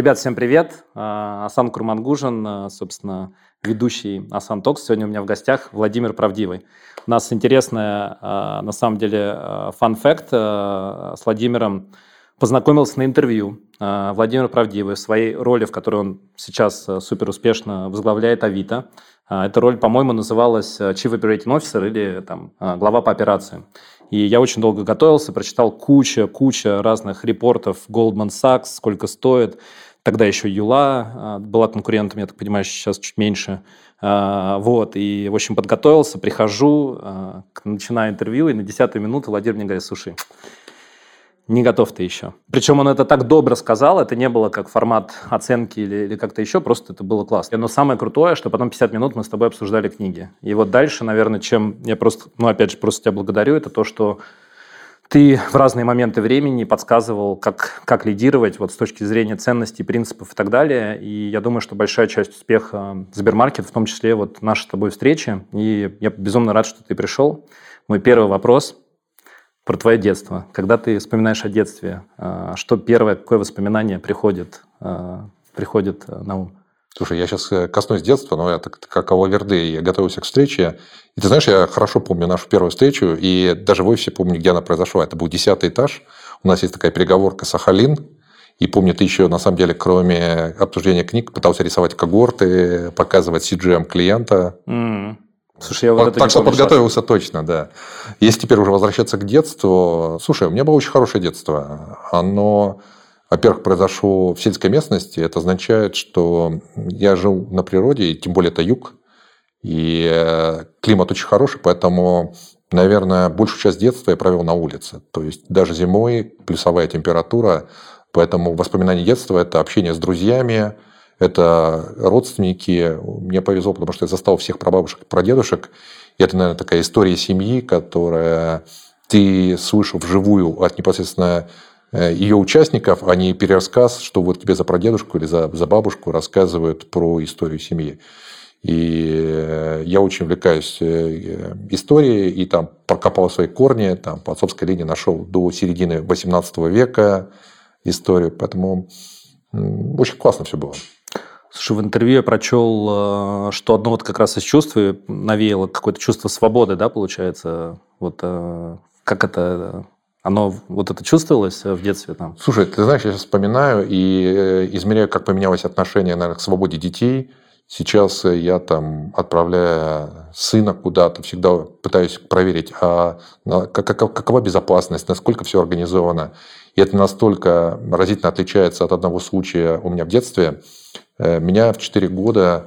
Ребят, всем привет. А, Асан Курмангужин, а, собственно, ведущий Асан Токс. Сегодня у меня в гостях Владимир Правдивый. У нас интересная, а, на самом деле, фан-факт с Владимиром. Познакомился на интервью. Владимир Правдивый в своей роли, в которой он сейчас супер успешно возглавляет Авито. Эта роль, по-моему, называлась Chief Operating Officer или там, глава по операциям. И я очень долго готовился, прочитал куча, куча разных репортов Goldman Sachs, сколько стоит. Тогда еще Юла а, была конкурентом, я так понимаю, сейчас чуть меньше. А, вот, и, в общем, подготовился, прихожу, а, начинаю интервью, и на десятую минуту Владимир мне говорит, слушай, не готов ты еще. Причем он это так добро сказал, это не было как формат оценки или, или как-то еще, просто это было классно. Но самое крутое, что потом 50 минут мы с тобой обсуждали книги. И вот дальше, наверное, чем я просто, ну, опять же, просто тебя благодарю, это то, что ты в разные моменты времени подсказывал, как, как лидировать вот с точки зрения ценностей, принципов и так далее. И я думаю, что большая часть успеха Сбермаркет, в том числе вот наша с тобой встреча. И я безумно рад, что ты пришел. Мой первый вопрос про твое детство. Когда ты вспоминаешь о детстве, а, что первое, какое воспоминание приходит, а, приходит а, на ум? Слушай, я сейчас э, коснусь детства, но я так, как Алаверды, я готовился к встрече. И ты знаешь, я хорошо помню нашу первую встречу, и даже в офисе помню, где она произошла. Это был десятый этаж. У нас есть такая переговорка Сахалин. И помню, ты еще, на самом деле, кроме обсуждения книг, пытался рисовать когорты, показывать CGM клиента. Mm. Слушай, я вот, это Так что подготовился точно, да. Если теперь уже возвращаться к детству, слушай, у меня было очень хорошее детство. Оно во-первых, произошло в сельской местности. Это означает, что я жил на природе, и тем более это юг, и э, климат очень хороший, поэтому, наверное, большую часть детства я провел на улице. То есть даже зимой плюсовая температура, поэтому воспоминания детства – это общение с друзьями, это родственники. Мне повезло, потому что я застал всех прабабушек и прадедушек. И это, наверное, такая история семьи, которая ты слышал вживую от непосредственно ее участников, а не перерассказ, что вот тебе за прадедушку или за, за бабушку рассказывают про историю семьи. И э, я очень увлекаюсь э, историей, и там прокопал свои корни, там по отцовской линии нашел до середины 18 века историю, поэтому очень классно все было. Слушай, в интервью я прочел, что одно вот как раз из чувств навеяло какое-то чувство свободы, да, получается? Вот как это оно вот это чувствовалось в детстве там? Слушай, ты знаешь, я сейчас вспоминаю и э, измеряю, как поменялось отношение, наверное, к свободе детей. Сейчас я там, отправляя сына куда-то, всегда пытаюсь проверить, а какова безопасность, насколько все организовано. И это настолько разительно отличается от одного случая у меня в детстве. Э, меня в 4 года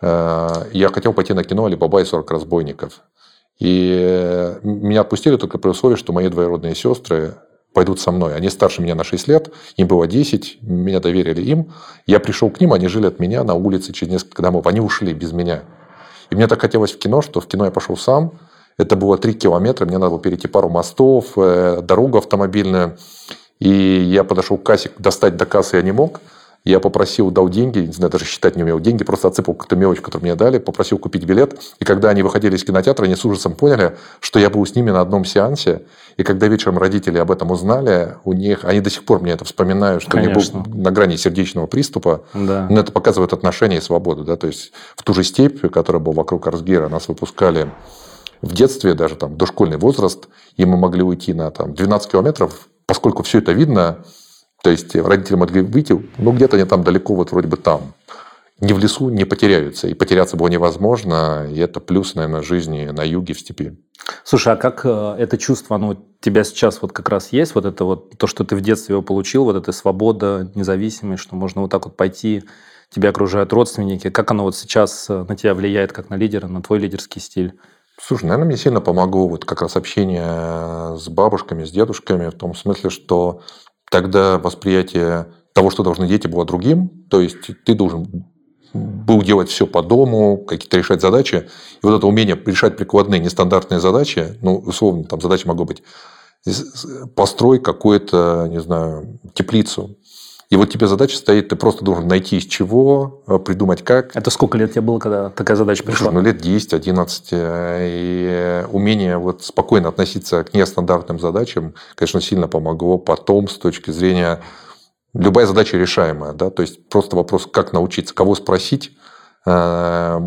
э, я хотел пойти на кино «Алибаба и 40 разбойников». И э, меня отпустили только при условии, что мои двоюродные сестры пойдут со мной. Они старше меня на 6 лет, им было 10, меня доверили им. Я пришел к ним, они жили от меня на улице через несколько домов. Они ушли без меня. И мне так хотелось в кино, что в кино я пошел сам. Это было 3 километра, мне надо было перейти пару мостов, э, дорогу автомобильную. И я подошел к кассе, достать до кассы я не мог. Я попросил, дал деньги, не знаю, даже считать не умел деньги, просто отсыпал какую-то мелочь, которую мне дали, попросил купить билет. И когда они выходили из кинотеатра, они с ужасом поняли, что я был с ними на одном сеансе. И когда вечером родители об этом узнали, у них, они до сих пор мне это вспоминают, что Конечно. я был на грани сердечного приступа. Да. Но это показывает отношение и свободу. Да? То есть в ту же степь, которая была вокруг Арсгера, нас выпускали в детстве, даже там дошкольный возраст, и мы могли уйти на там, 12 километров, поскольку все это видно, то есть родители могли выйти, ну где-то они там далеко, вот вроде бы там. Не в лесу не потеряются. И потеряться было невозможно. И это плюс, наверное, жизни на юге, в степи. Слушай, а как э, это чувство, оно у тебя сейчас вот как раз есть? Вот это вот, то, что ты в детстве его получил, вот эта свобода, независимость, что можно вот так вот пойти, тебя окружают родственники. Как оно вот сейчас э, на тебя влияет, как на лидера, на твой лидерский стиль? Слушай, наверное, мне сильно помогло вот как раз общение с бабушками, с дедушками, в том смысле, что тогда восприятие того, что должны дети, было другим. То есть ты должен был делать все по дому, какие-то решать задачи. И вот это умение решать прикладные, нестандартные задачи, ну, условно, там задача могла быть построй какую-то, не знаю, теплицу. И вот тебе задача стоит, ты просто должен найти из чего, э, придумать как. Это сколько лет тебе было, когда такая задача пришла? Ну, лет 10-11. Э, и умение вот спокойно относиться к нестандартным задачам, конечно, сильно помогло потом с точки зрения любая задача решаемая, да, то есть просто вопрос, как научиться, кого спросить, э,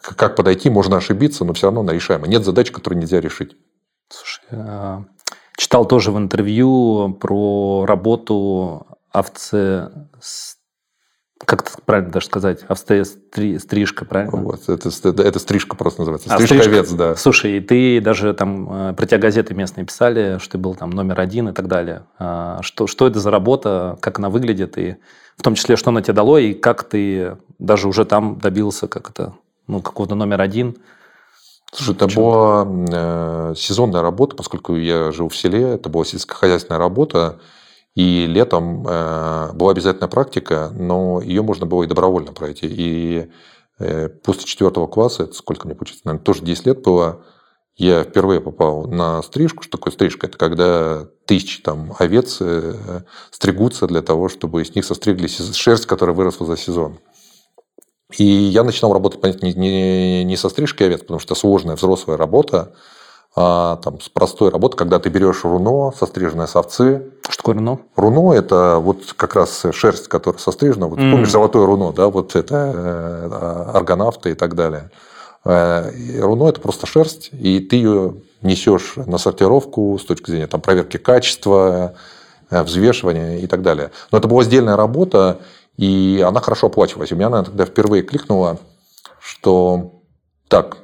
как подойти, можно ошибиться, но все равно она решаемая. Нет задачи, которую нельзя решить. Слушай, читал тоже в интервью про работу овце как это правильно даже сказать, стрижка, правильно? Вот, это, это, стрижка просто называется. А, стрижка, овец, да. Слушай, и ты даже там, про тебя газеты местные писали, что ты был там номер один и так далее. А, что, что это за работа, как она выглядит, и в том числе, что она тебе дало, и как ты даже уже там добился, как это, ну, какого-то номер один. Слушай, это была э, сезонная работа, поскольку я жил в селе, это была сельскохозяйственная работа, и летом э, была обязательная практика, но ее можно было и добровольно пройти. И э, после четвертого класса, это сколько мне получится, наверное, тоже 10 лет было, я впервые попал на стрижку. Что такое стрижка? Это когда тысячи там, овец э, стригутся для того, чтобы с них состригли шерсть, которая выросла за сезон. И я начинал работать, понятно, не, не, не со стрижкой овец, потому что сложная взрослая работа, там, с простой работы, когда ты берешь руно, состриженные с овцы. Что такое руно? Руно – это вот как раз шерсть, которая сострижена. Вот, mm. Помнишь золотое руно, да, вот это э, аргонавты и так далее. Э, руно – это просто шерсть, и ты ее несешь на сортировку с точки зрения там, проверки качества, э, взвешивания и так далее. Но это была сдельная работа, и она хорошо оплачивалась. У меня она тогда впервые кликнула, что так,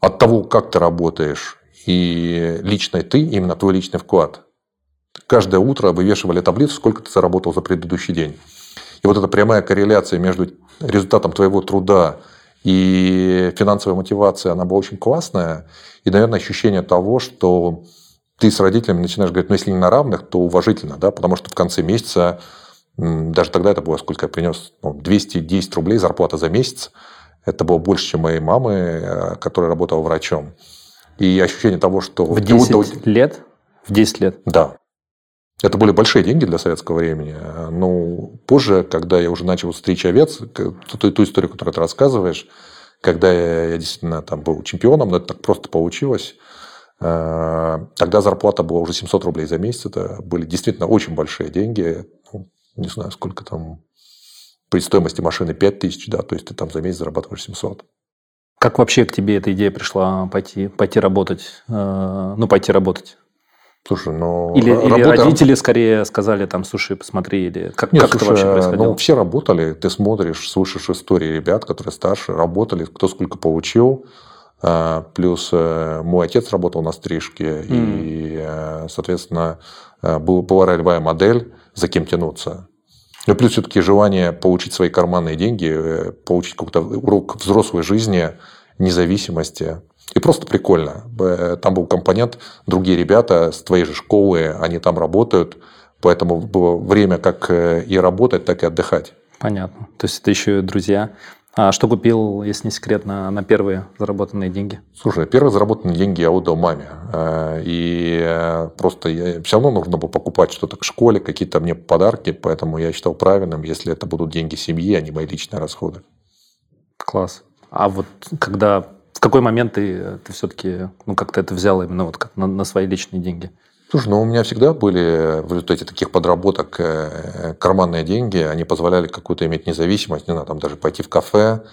от того, как ты работаешь, и личный ты, именно твой личный вклад. Каждое утро вывешивали таблицу, сколько ты заработал за предыдущий день. И вот эта прямая корреляция между результатом твоего труда и финансовой мотивацией, она была очень классная. И, наверное, ощущение того, что ты с родителями начинаешь говорить, ну, если не на равных, то уважительно, да, потому что в конце месяца, даже тогда это было, сколько я принес, ну, 210 рублей зарплата за месяц. Это было больше, чем моей мамы, э, которая работала врачом. И ощущение того, что... В 10 лет? В 10 лет? Да. Это были большие деньги для советского времени. Но позже, когда я уже начал стричь овец, ту, ту историю, которую ты рассказываешь, когда я, я действительно там был чемпионом, но это так просто получилось, э, тогда зарплата была уже 700 рублей за месяц. Это были действительно очень большие деньги. Ну, не знаю, сколько там при стоимости машины 5000, да, то есть ты там за месяц зарабатываешь 700. Как вообще к тебе эта идея пришла пойти, пойти работать? Э, ну, пойти работать. Слушай, ну... Или, работа... или родители скорее сказали, там, слушай, посмотри, или как, Нет, как слушай, это вообще происходило? Ну, все работали, ты смотришь, слышишь истории ребят, которые старше, работали, кто сколько получил. Э, плюс э, мой отец работал на стрижке, mm. и, соответственно, была ролевая модель, за кем тянуться. Ну, плюс все-таки желание получить свои карманные деньги, э, получить какой-то урок взрослой жизни, независимости. И просто прикольно. Там был компонент, другие ребята с твоей же школы, они там работают, поэтому было время как э, и работать, так и отдыхать. Понятно. То есть это еще и друзья. А что купил, если не секрет, на, первые заработанные деньги? Слушай, первые заработанные деньги я отдал маме. Э, и э, просто я, все равно нужно было покупать что-то к школе, какие-то мне подарки, поэтому я считал правильным, если это будут деньги семьи, а не мои личные расходы. Класс. А вот когда, в какой момент ты, ты все-таки, ну, как-то это взял именно вот как на, на свои личные деньги? Слушай, ну у меня всегда были в результате таких подработок э, карманные деньги, они позволяли какую-то иметь независимость, не знаю, там даже пойти в кафе,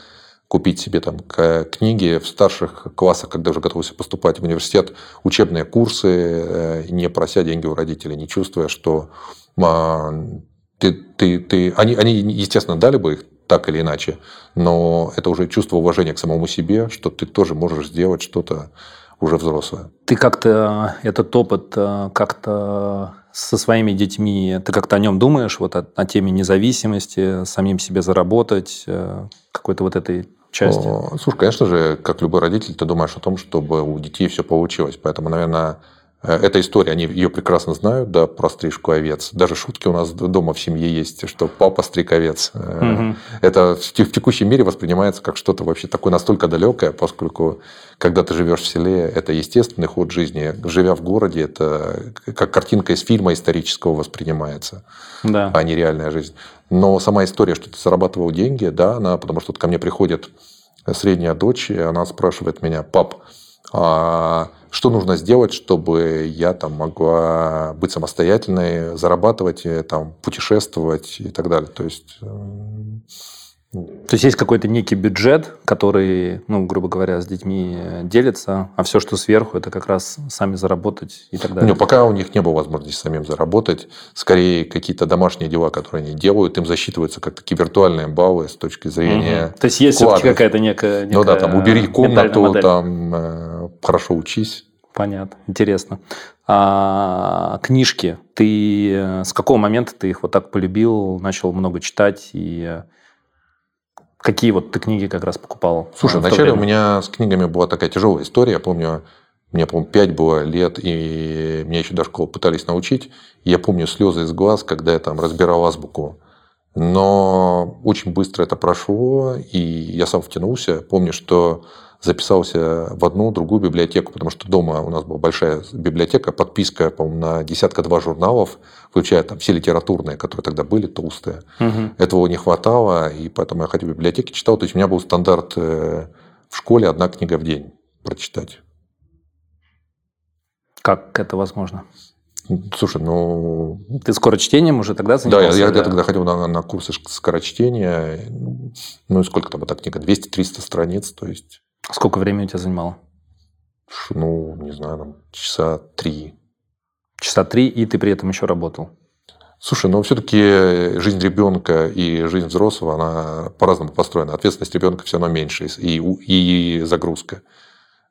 купить себе там книги в старших классах, когда уже готовился поступать в университет, учебные курсы, э, не прося деньги у родителей, не чувствуя, что а, ты, ты, ты... Они, они, естественно, дали бы их так или иначе, но это уже чувство уважения к самому себе, что ты тоже можешь сделать что-то уже взрослая. Ты как-то э, этот опыт э, как-то со своими детьми, ты как-то о нем думаешь, вот о, о теме независимости, самим себе заработать, э, какой-то вот этой части? Слушай, конечно же, как любой родитель, ты думаешь о том, чтобы у детей все получилось. Поэтому, наверное, эта история, они ее прекрасно знают, да, про стрижку овец. Даже шутки у нас дома в семье есть, что папа стриг овец. Угу. Это в текущем мире воспринимается как что-то вообще такое настолько далекое, поскольку когда ты живешь в селе, это естественный ход жизни. Живя в городе, это как картинка из фильма исторического воспринимается, да. а не реальная жизнь. Но сама история, что ты зарабатывал деньги, да, она, потому что ко мне приходит средняя дочь, и она спрашивает меня, пап, а что нужно сделать, чтобы я там могла быть самостоятельной, зарабатывать, там, путешествовать и так далее. То есть то есть есть какой-то некий бюджет, который, ну, грубо говоря, с детьми делится, а все, что сверху, это как раз сами заработать и так далее. Не, пока у них не было возможности самим заработать. Скорее, какие-то домашние дела, которые они делают, им засчитываются как такие виртуальные баллы с точки зрения. Угу. То есть есть все-таки какая-то некая, некая. Ну да, там убери комнату, там э, хорошо учись. Понятно, интересно. А, книжки. Ты э, с какого момента ты их вот так полюбил, начал много читать и э, Какие вот ты книги как раз покупал? Слушай, вначале у меня с книгами была такая тяжелая история. Я помню, мне, по-моему, 5 было лет, и меня еще до школы пытались научить. я помню слезы из глаз, когда я там разбирал азбуку. Но очень быстро это прошло, и я сам втянулся. Помню, что записался в одну, другую библиотеку, потому что дома у нас была большая библиотека, подписка, по-моему, на десятка-два журналов, включая там все литературные, которые тогда были, толстые. Угу. Этого не хватало, и поэтому я ходил в библиотеки, читал. То есть у меня был стандарт э, в школе одна книга в день прочитать. Как это возможно? Слушай, ну... Ты скорочтением уже тогда занимался? Да, я, я, я тогда ходил на, на курсы скорочтения. Ну, и сколько там эта книга? 200-300 страниц, то есть... Сколько времени у тебя занимало? Ну, не знаю, там, часа три. Часа три, и ты при этом еще работал? Слушай, ну все-таки жизнь ребенка и жизнь взрослого, она по-разному построена. Ответственность ребенка все равно меньше, и, и загрузка.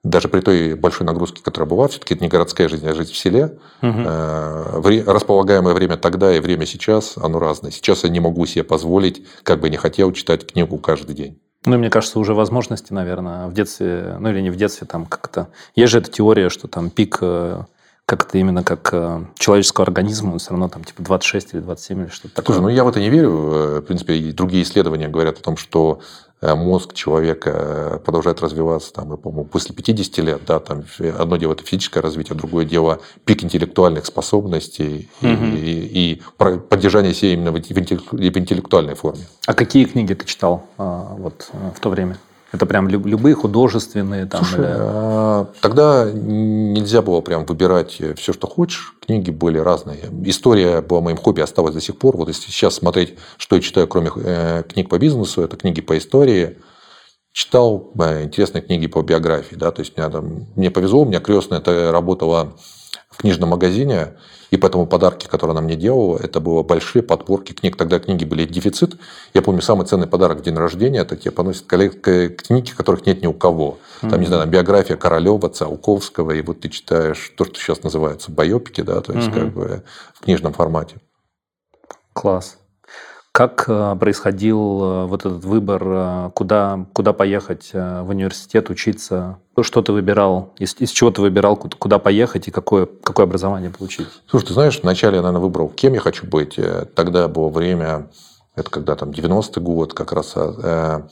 Даже при той большой нагрузке, которая была, все-таки это не городская жизнь, а жизнь в селе. Угу. Располагаемое время тогда и время сейчас, оно разное. Сейчас я не могу себе позволить, как бы не хотел, читать книгу каждый день. Ну, мне кажется, уже возможности, наверное, в детстве, ну или не в детстве, там как-то... Есть же эта теория, что там пик э, как это именно как э, человеческого организма, он все равно там типа 26 или 27 или что-то такое. Слушай, ну я в это не верю. Э, в принципе, другие исследования говорят о том, что мозг человека э, продолжает развиваться, там, по-моему, после 50 лет, да, там одно дело это физическое развитие, другое дело пик интеллектуальных способностей угу. и, и, и поддержание себя именно в интеллектуальной форме. А какие книги ты читал а, вот в то время? Это прям любые художественные там? Слушай, или... А, тогда нельзя было прям выбирать все, что хочешь. Книги были разные. История была моим хобби, осталась до сих пор. Вот если сейчас смотреть, что я читаю, кроме э, книг по бизнесу, это книги по истории. Читал э, интересные книги по биографии. Да? То есть, меня, там, мне повезло, у меня крестная это работала в книжном магазине. И поэтому подарки, которые она мне делала, это было большие подборки книг. Тогда книги были дефицит. Я помню, самый ценный подарок в день рождения, это тебе поносят книги, которых нет ни у кого. Там, mm-hmm. не знаю, биография Королева, Циолковского, и вот ты читаешь то, что сейчас называется байопики, да, то есть mm-hmm. как бы в книжном формате. Класс. Как э, происходил э, вот этот выбор, э, куда, куда поехать в университет учиться? Что ты выбирал? Из, из чего ты выбирал, куда поехать и какое, какое образование получить? Слушай, ты знаешь, вначале я, наверное, выбрал, кем я хочу быть. Тогда было время, это когда там 90-й год, как раз э,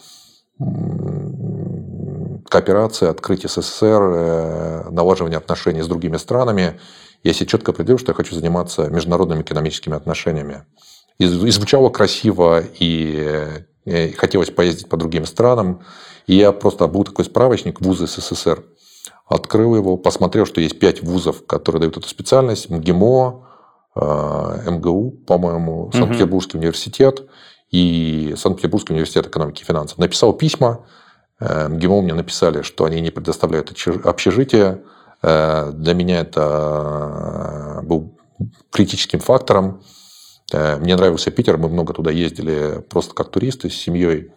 кооперация, открытие СССР, э, налаживание отношений с другими странами. Я себе четко определил, что я хочу заниматься международными экономическими отношениями и, звучало красиво, и, и хотелось поездить по другим странам. И я просто был такой справочник вузы СССР. Открыл его, посмотрел, что есть пять вузов, которые дают эту специальность. МГИМО, э, МГУ, по-моему, Санкт-Петербургский университет и Санкт-Петербургский университет экономики и финансов. Написал письма. Э, МГИМО мне написали, что они не предоставляют общежитие. Э, для меня это был критическим фактором. Э, мне нравился Питер, мы много туда ездили просто как туристы с семьей.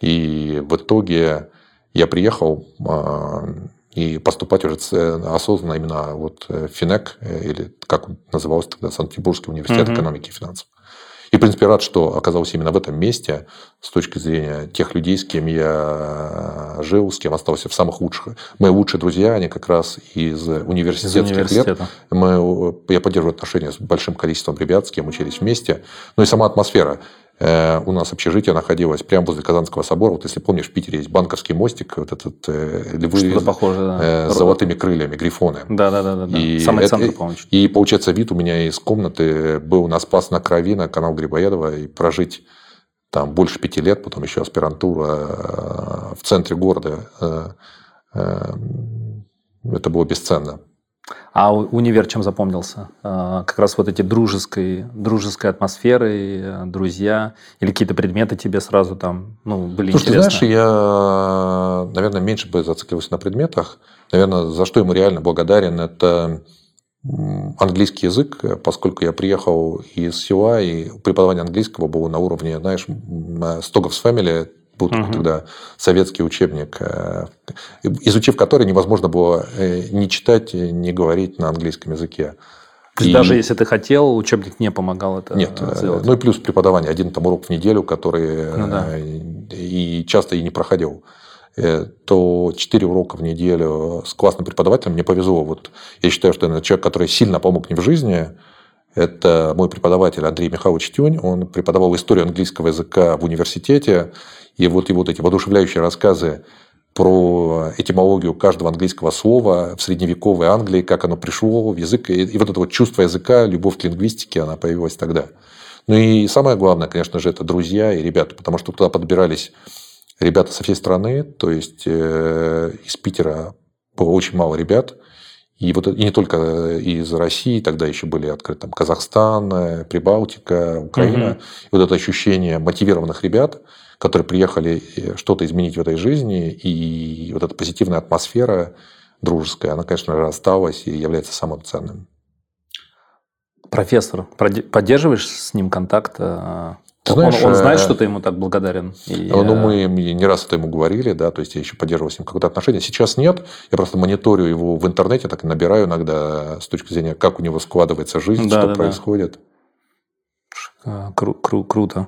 И в итоге я приехал а, и поступать уже осознанно именно вот в ФИНЭК, э, или как он назывался тогда, Санкт-Петербургский университет угу. экономики и финансов. И, в принципе, рад, что оказался именно в этом месте с точки зрения тех людей, с кем я жил, с кем остался в самых лучших. Мои лучшие друзья, они как раз из университетских из лет. Мы, я поддерживаю отношения с большим количеством ребят, с кем учились вместе. Ну и сама атмосфера. Э, у нас общежитие находилось прямо возле Казанского собора. Вот если помнишь, в Питере есть банковский мостик, вот этот э, львы да. э, с золотыми крыльями, грифоны. Да, да, да, да. И Самый это, центр, по-моему. И получается, вид у меня из комнаты был на Спас на Крови, на канал Грибоедова, и прожить там больше пяти лет, потом еще аспирантура э, в центре города это было бесценно. А универ чем запомнился? А, как раз вот эти дружеской, дружеской атмосферы, э, друзья или какие-то предметы тебе сразу там ну, были Слушай, интересны? ты знаешь, я, наверное, меньше бы зацикливался на предметах. Наверное, за что ему реально благодарен, это английский язык, поскольку я приехал из села, и преподавание английского было на уровне, знаешь, Стогов с Family, был угу. тогда советский учебник, э, изучив который невозможно было э, не читать, не говорить на английском языке. То есть и... даже если ты хотел, учебник не помогал это Нет, э, сделать? Ну и плюс преподавание. Один там урок в неделю, который ну, да. и часто и не проходил то 4 урока в неделю с классным преподавателем мне повезло. Вот я считаю, что это человек, который сильно помог мне в жизни, это мой преподаватель Андрей Михайлович Тюнь. Он преподавал историю английского языка в университете. И вот его вот эти воодушевляющие рассказы про этимологию каждого английского слова в средневековой Англии, как оно пришло в язык. И вот это вот чувство языка, любовь к лингвистике, она появилась тогда. Ну и самое главное, конечно же, это друзья и ребята, потому что туда подбирались ребята со всей страны, то есть э, из Питера было очень мало ребят, и, вот, и не только из России, тогда еще были открыты там, Казахстан, э, Прибалтика, Украина. Угу. И вот это ощущение мотивированных ребят, которые приехали э, что-то изменить в этой жизни, и вот эта позитивная атмосфера дружеская, она, конечно же, осталась и является самым ценным. Профессор, поддерживаешь с ним контакт? Ты знаешь, он, он знает, э, что ты ему так благодарен? И... Ну, мы не раз это ему говорили, да, то есть я еще поддерживал с ним какое-то отношение. Сейчас нет, я просто мониторю его в интернете, так и набираю иногда с точки зрения, как у него складывается жизнь, да, что да, происходит. Да. Кру- кру- круто.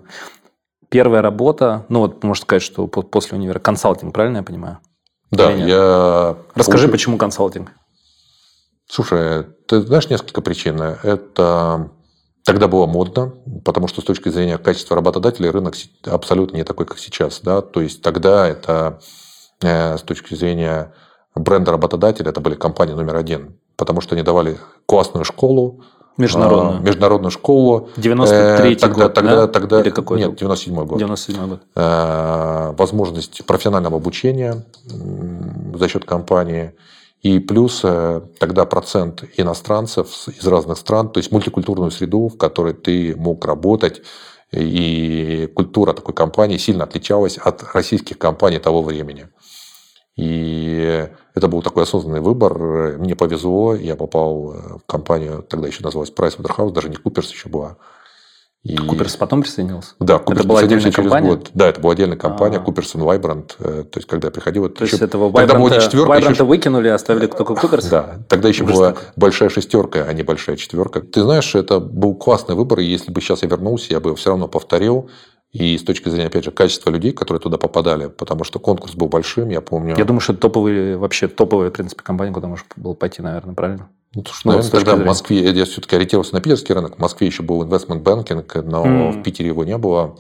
Первая работа, ну вот можно сказать, что после универа консалтинг, правильно я понимаю? Да, я... Расскажи, почему консалтинг? Слушай, ты знаешь несколько причин. Это Тогда было модно, потому что с точки зрения качества работодателей рынок абсолютно не такой, как сейчас. Да? То есть тогда это э, с точки зрения бренда работодателя это были компании номер один, потому что они давали классную школу, Международную. Э, международную школу. 93-й тогда, год, тогда, да? тогда, Или какой Нет, 97-й год. 97 год. Э, возможность профессионального обучения за счет компании. И плюс э, тогда процент иностранцев из разных стран, то есть мультикультурную среду, в которой ты мог работать, и культура такой компании сильно отличалась от российских компаний того времени. И это был такой осознанный выбор. Мне повезло, я попал в компанию, тогда еще называлась Pricewaterhouse, даже не Куперс еще была. И... Куперс потом присоединился? Да, Куперс это была отдельная через компания? год. Да, это была отдельная компания, Куперс и Вайбрант. То есть, когда я приходил... То есть, этого Вайбранта, четверка, еще... выкинули, оставили только Куперс? Да, тогда еще Ужас была такой. большая шестерка, а не большая четверка. Ты знаешь, это был классный выбор, и если бы сейчас я вернулся, я бы все равно повторил. И с точки зрения, опять же, качества людей, которые туда попадали, потому что конкурс был большим, я помню. Я думаю, что это топовые, вообще топовые, в принципе, компании, куда можно было пойти, наверное, правильно? Ну, слушай, ну, наверное, тогда в Москве, я все-таки ориентировался на питерский рынок, в Москве еще был investment banking, но mm. в Питере его не было.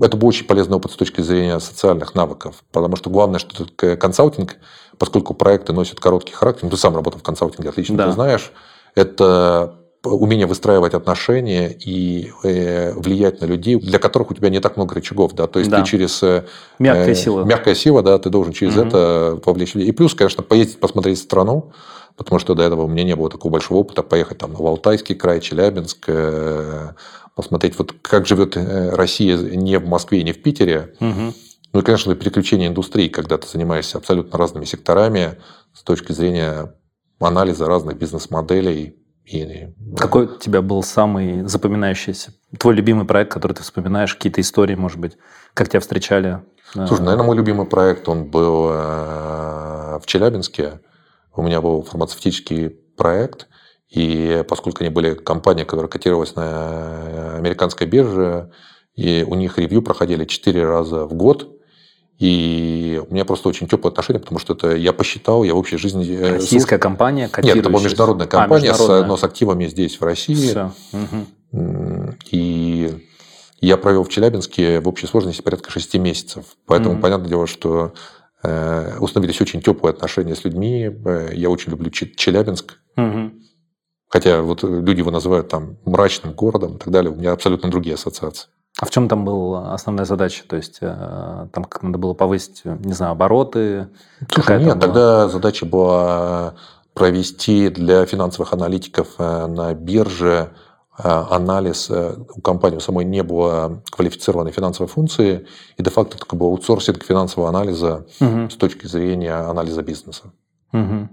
Это был очень полезный опыт с точки зрения социальных навыков, потому что главное, что консалтинг, поскольку проекты носят короткий характер, ну, ты сам работал в консалтинге, отлично да. ты знаешь, это умение выстраивать отношения и э, влиять на людей, для которых у тебя не так много рычагов, да, то есть да. ты через э, мягкая сила, мягкая сила, да, ты должен через угу. это повлечь людей. И плюс, конечно, поездить, посмотреть страну, потому что до этого у меня не было такого большого опыта поехать там в Алтайский край, Челябинск, э, посмотреть, вот как живет э, Россия не в Москве, не в Питере. Угу. Ну и, конечно, переключение индустрии, когда ты занимаешься абсолютно разными секторами с точки зрения анализа разных бизнес-моделей. И... Какой у тебя был самый запоминающийся? Твой любимый проект, который ты вспоминаешь, какие-то истории, может быть, как тебя встречали? Слушай, наверное, мой любимый проект, он был э, в Челябинске. У меня был фармацевтический проект, и поскольку они были компания, которая котировалась на американской бирже, и у них ревью проходили 4 раза в год, и у меня просто очень теплые отношения, потому что это я посчитал, я в общей жизни... Э, Российская компания, Нет, это была международная а, компания, а, международная. С, но с активами здесь, в России. Все. Угу. И я провел в Челябинске в общей сложности порядка 6 месяцев. Поэтому, угу. понятное дело, что Э, установились очень теплые отношения с людьми. Э, я очень люблю Челябинск. Угу. Хотя вот люди его называют там мрачным городом и так далее. У меня абсолютно другие ассоциации. А в чем там была основная задача? То есть э, там как надо было повысить, не знаю, обороты? Слушай, нет, тогда задача была провести для финансовых аналитиков на бирже анализ. У компании самой не было квалифицированной финансовой функции, и де-факто такой был аутсорсинг финансового анализа угу. с точки зрения анализа бизнеса. Угу.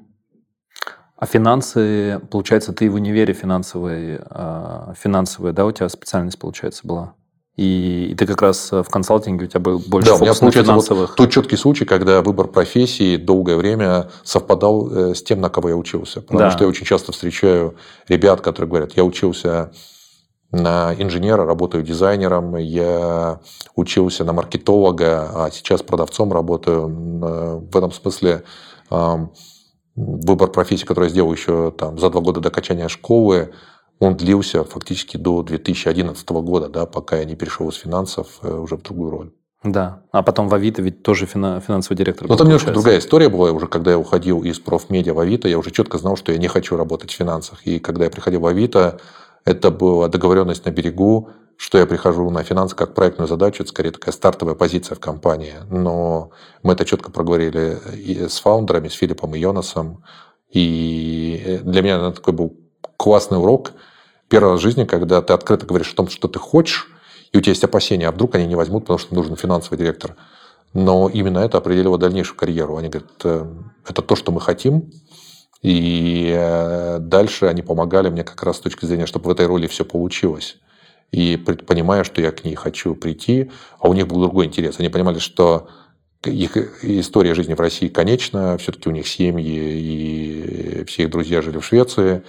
А финансы, получается, ты в универе финансовые, а, финансовая, да, у тебя специальность, получается, была? И, и ты как раз в консалтинге у тебя был больше да, у меня, получается, финансовых. Вот тот четкий случай, когда выбор профессии долгое время совпадал э, с тем, на кого я учился. Потому да. что я очень часто встречаю ребят, которые говорят, я учился на инженера, работаю дизайнером, я учился на маркетолога, а сейчас продавцом работаю. В этом смысле выбор профессии, который я сделал еще там, за два года до окончания школы, он длился фактически до 2011 года, да, пока я не перешел из финансов э, уже в другую роль. Да, а потом в Авито ведь тоже финансовый директор. Ну, там немножко другая история была уже, когда я уходил из профмедиа в Авито, я уже четко знал, что я не хочу работать в финансах. И когда я приходил в Авито, это была договоренность на берегу, что я прихожу на финансы как проектную задачу, это скорее такая стартовая позиция в компании. Но мы это четко проговорили и с фаундерами, с Филиппом и Йонасом. И для меня это такой был классный урок. В жизни, когда ты открыто говоришь о том, что ты хочешь, и у тебя есть опасения, а вдруг они не возьмут, потому что нужен финансовый директор. Но именно это определило дальнейшую карьеру. Они говорят, «Э, это то, что мы хотим, и э, дальше они помогали мне как раз с точки зрения, чтобы в этой роли все получилось и понимая, что я к ней хочу прийти, а у них был другой интерес. Они понимали, что их история жизни в России конечна, все-таки у них семьи, и все их друзья жили в Швеции,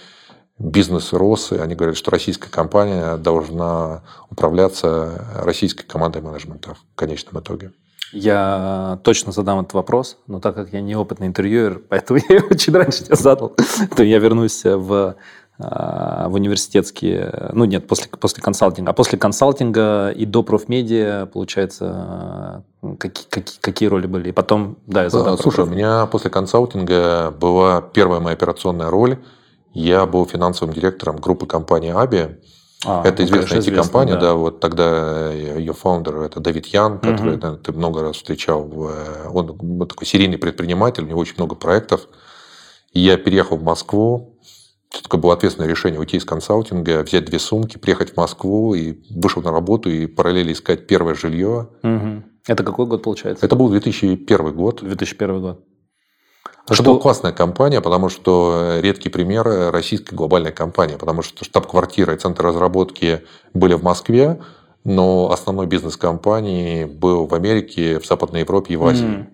бизнес рос, и они говорят, что российская компания должна управляться российской командой менеджмента в конечном итоге. Я точно задам этот вопрос, но так как я неопытный интервьюер, поэтому я его чуть раньше тебя задал, то я вернусь в а, в университетские, ну нет, после, после консалтинга. А после консалтинга и до профмедиа, получается, какие, какие, какие роли были? И потом, да, я задам Слушай, у меня после консалтинга была первая моя операционная роль. Я был финансовым директором группы компании «Аби». А, это ну, известная IT-компания, да. да, вот тогда ее фаундер это Давид Ян, который угу. ты много раз встречал. Он такой серийный предприниматель, у него очень много проектов. И я переехал в Москву, такое было ответственное решение уйти из консалтинга, взять две сумки, приехать в Москву и вышел на работу и параллельно искать первое жилье. Угу. Это какой год получается? Это был 2001 год. 2001 год. Это что... была классная компания, потому что редкий пример российской глобальной компании, потому что штаб-квартира и центр разработки были в Москве, но основной бизнес компании был в Америке, в Западной Европе и в Азии. Mm.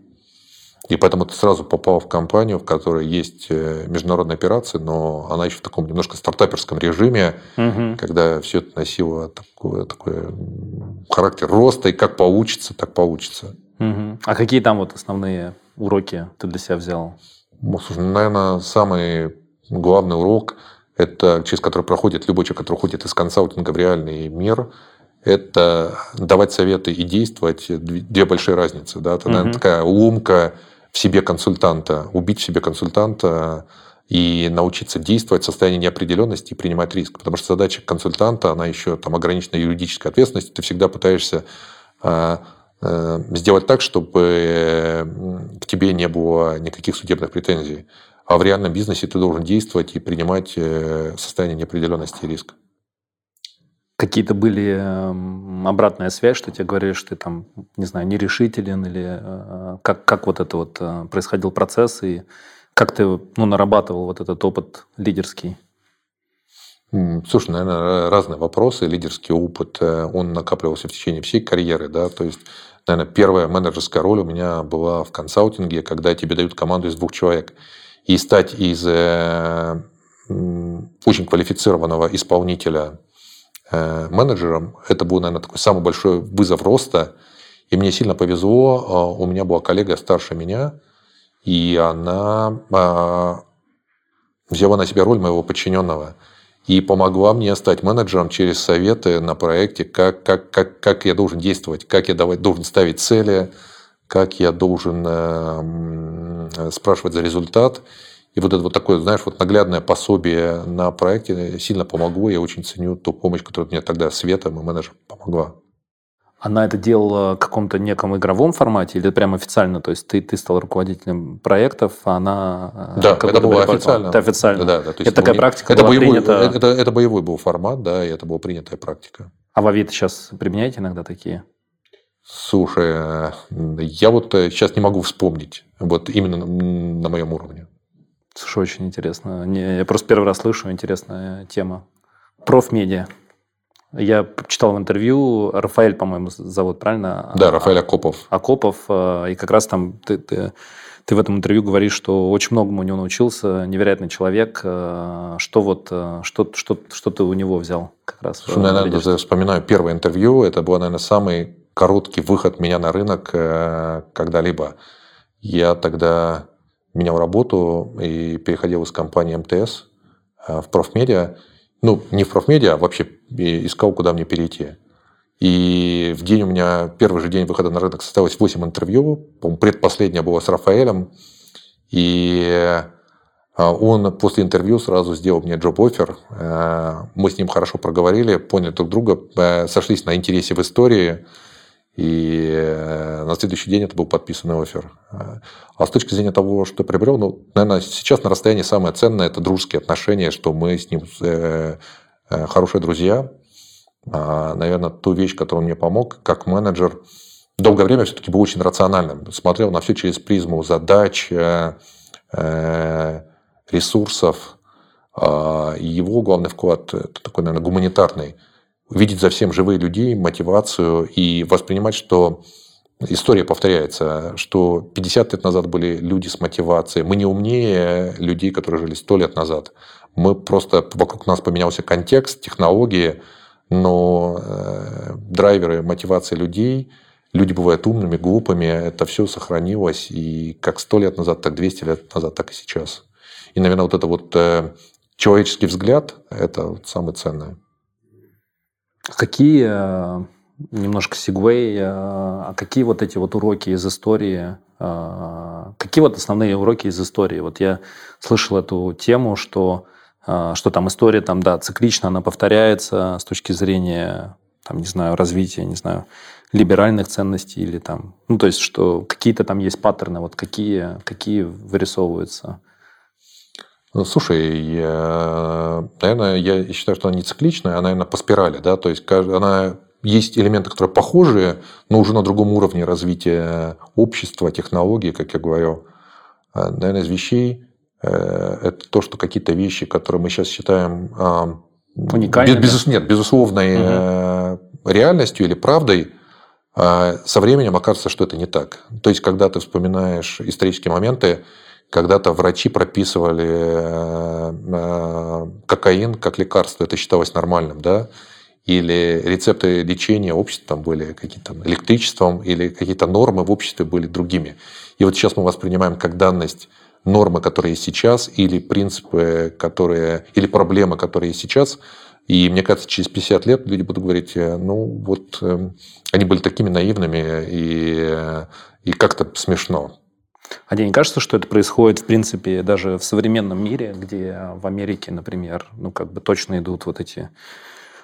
И поэтому ты сразу попал в компанию, в которой есть э, международные операции, но она еще в таком немножко стартаперском режиме, угу. когда все это носило такой, такой характер роста, и как получится, так получится. Угу. А какие там вот основные уроки ты для себя взял? Ну, слушай, ну, наверное, самый главный урок, это через который проходит любой человек, который уходит из консалтинга в реальный мир, это давать советы и действовать две большие разницы. Да? Это, наверное, угу. такая ломка в себе консультанта, убить в себе консультанта и научиться действовать в состоянии неопределенности и принимать риск. Потому что задача консультанта, она еще там ограничена юридической ответственностью. Ты всегда пытаешься а, сделать так, чтобы к тебе не было никаких судебных претензий. А в реальном бизнесе ты должен действовать и принимать э, состояние неопределенности и риска какие-то были обратная связь, что тебе говорили, что ты там, не знаю, нерешителен, или э, как, как вот это вот э, происходил процесс, и как ты ну, нарабатывал вот этот опыт лидерский? Слушай, наверное, разные вопросы. Лидерский опыт, э, он накапливался в течение всей карьеры. Да? То есть, наверное, первая менеджерская роль у меня была в консалтинге, когда тебе дают команду из двух человек. И стать из очень квалифицированного исполнителя Э, менеджером. Это был, наверное, такой самый большой вызов роста. И мне сильно повезло. А, у меня была коллега старше меня, и она а, взяла на себя роль моего подчиненного и помогла мне стать менеджером через советы на проекте, как, как, как, как я должен действовать, как я давать, должен ставить цели, как я должен э, спрашивать за результат. И вот это вот такое, знаешь, вот наглядное пособие на проекте сильно помогло. Я очень ценю ту помощь, которую мне тогда Света, мой менеджер, помогла. Она это делала в каком-то неком игровом формате или прям официально? То есть ты, ты стал руководителем проектов, а она... Э, да, это было официально. Это официально. Да, да, есть это такая не... практика это была боевой, принята... Это, это боевой был формат, да, и это была принятая практика. А в Авито сейчас применяете иногда такие? Слушай, э, я вот сейчас не могу вспомнить, вот именно на моем уровне. Слушай, очень интересно. Не, я просто первый раз слышу, интересная тема. Профмедиа. Я читал в интервью, Рафаэль, по-моему, зовут, правильно? Да, Рафаэль Акопов. Акопов, э, и как раз там ты, ты, ты в этом интервью говоришь, что очень многому у него научился, невероятный человек. Э, что вот, э, что, что, что ты у него взял как раз? Слушай, наверное, я вспоминаю первое интервью, это был, наверное, самый короткий выход меня на рынок когда-либо. Я тогда менял работу и переходил из компании МТС в профмедиа, ну, не в профмедиа, а вообще искал, куда мне перейти. И в день у меня, первый же день выхода на рынок состоялось 8 интервью. Предпоследнее было с Рафаэлем. И а, он после интервью сразу сделал мне джоб-офер. Э, мы с ним хорошо проговорили, поняли друг друга, э, сошлись на интересе в истории. И э, на следующий день это был подписанный офер. А с точки зрения того, что приобрел, ну, наверное, сейчас на расстоянии самое ценное – это дружеские отношения, что мы с ним э, э, хорошие друзья. А, наверное, ту вещь, которую он мне помог, как менеджер, долгое время все-таки был очень рациональным. Смотрел на все через призму задач, ресурсов. А, его главный вклад – это такой, наверное, гуманитарный – видеть за всем живые людей, мотивацию и воспринимать, что история повторяется, что 50 лет назад были люди с мотивацией. Мы не умнее людей, которые жили 100 лет назад. Мы просто, вокруг нас поменялся контекст, технологии, но э, драйверы мотивации людей, люди бывают умными, глупыми, это все сохранилось. И как 100 лет назад, так 200 лет назад, так и сейчас. И, наверное, вот это вот э, человеческий взгляд – это вот самое ценное. Какие, э, немножко сегвей, э, а какие вот эти вот уроки из истории, э, какие вот основные уроки из истории? Вот я слышал эту тему, что, что там история, там, да, циклично, она повторяется с точки зрения, там, не знаю, развития, не знаю, либеральных ценностей или там, ну, то есть, что какие-то там есть паттерны, вот какие, какие вырисовываются? Слушай, я, наверное, я считаю, что она не цикличная, она, наверное, по спирали, да, то есть она есть элементы, которые похожие, но уже на другом уровне развития общества, технологий, как я говорил. А, наверное, из вещей э, это то, что какие-то вещи, которые мы сейчас считаем а, уникальными, без, нет, безусловной угу. реальностью или правдой, а со временем окажется, что это не так. То есть, когда ты вспоминаешь исторические моменты, когда-то врачи прописывали э, э, кокаин как лекарство, это считалось нормальным, да? Или рецепты лечения общества там были какие-то электричеством, или какие-то нормы в обществе были другими. И вот сейчас мы воспринимаем как данность нормы, которые есть сейчас, или принципы, которые, или проблемы, которые есть сейчас. И мне кажется, через 50 лет люди будут говорить, э, ну вот они были такими наивными и, и как-то смешно. А тебе не кажется, что это происходит, в принципе, даже в современном мире, где в Америке, например, ну, как бы точно идут вот эти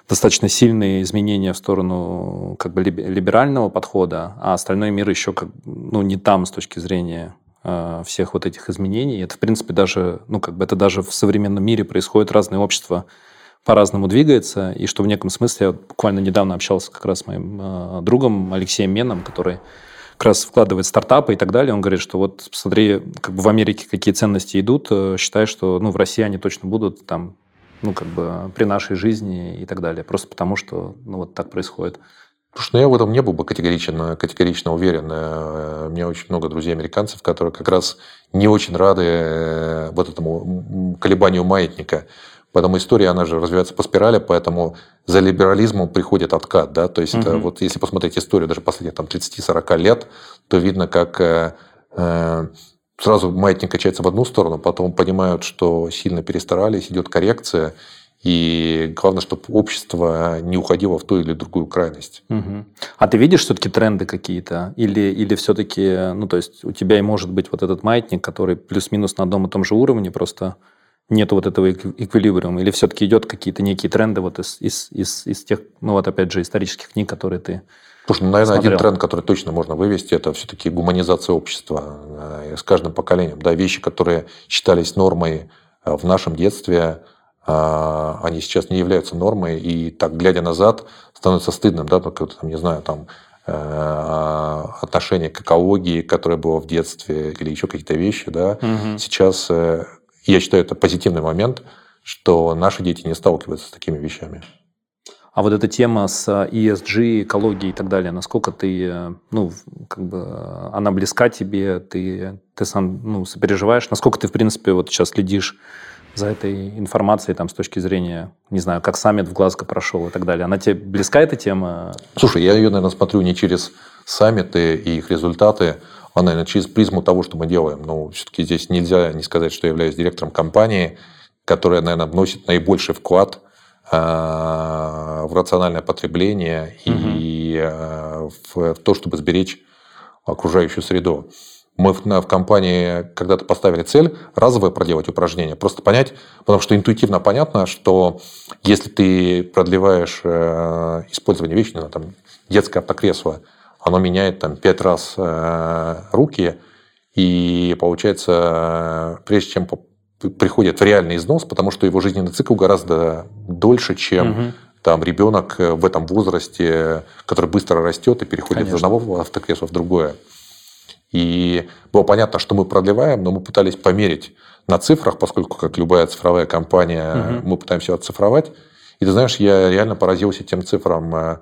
достаточно сильные изменения в сторону как бы либерального подхода, а остальной мир еще как, ну, не там с точки зрения э, всех вот этих изменений. Это, в принципе, даже, ну, как бы это даже в современном мире происходит, разные общества по-разному двигается, и что в неком смысле, я буквально недавно общался как раз с моим э, другом Алексеем Меном, который как раз вкладывает стартапы и так далее, он говорит, что вот смотри, как бы в Америке какие ценности идут, э, считай, что ну, в России они точно будут там, ну, как бы при нашей жизни и так далее. Просто потому, что ну, вот так происходит. Слушай, ну я в этом не был бы категорично, категорично уверен. Э, у меня очень много друзей американцев, которые как раз не очень рады э, вот этому колебанию маятника. Поэтому история, она же развивается по спирали, поэтому за либерализмом приходит откат. Да? То есть, угу. это, вот если посмотреть историю даже последних там, 30-40 лет, то видно, как э, э, сразу маятник качается в одну сторону, потом понимают, что сильно перестарались, идет коррекция, и главное, чтобы общество не уходило в ту или другую крайность. Угу. А ты видишь все-таки тренды какие-то? Или, или все-таки, ну, то есть у тебя и может быть вот этот маятник, который плюс-минус на одном и том же уровне, просто нету вот этого эквилибриума? Или все-таки идет какие-то некие тренды вот из, из, из, из тех, ну вот опять же, исторических книг, которые ты Слушай, ну, наверное, смотрел. один тренд, который точно можно вывести, это все-таки гуманизация общества э, с каждым поколением. Да, вещи, которые считались нормой э, в нашем детстве, э, они сейчас не являются нормой, и так, глядя назад, становится стыдным, да, как, там, не знаю, там, отношение к экологии, которое было в детстве, или еще какие-то вещи, да, угу. сейчас, я считаю, это позитивный момент, что наши дети не сталкиваются с такими вещами. А вот эта тема с ESG, экологией и так далее, насколько ты, э, ну, как бы, она близка тебе, ты, ты сам, ну, сопереживаешь, насколько ты, в принципе, вот сейчас следишь за этой информацией там, с точки зрения, не знаю, как саммит в Глазго прошел и так далее. Она тебе близка, эта тема? Слушай, я ее, наверное, смотрю не через саммиты и их результаты, а, наверное, через призму того, что мы делаем. Но все-таки здесь нельзя не сказать, что я являюсь директором компании, которая, наверное, вносит наибольший вклад Э, в рациональное потребление угу. и э, в то, чтобы сберечь окружающую среду. Мы в, в компании когда-то поставили цель разовое проделать упражнение, просто понять, потому что интуитивно понятно, что если ты продлеваешь э, использование вещи, ну, там, детское автокресло, оно меняет там пять раз э, руки, и получается, прежде чем приходит в реальный износ, потому что его жизненный цикл гораздо дольше, чем угу. там ребенок э, в этом возрасте, который быстро растет и переходит Конечно. из одного автокресла в другое. И было понятно, что мы продлеваем, но мы пытались померить на цифрах, поскольку, как любая цифровая компания, угу. мы пытаемся оцифровать. И ты знаешь, я реально поразился тем цифрам. Э,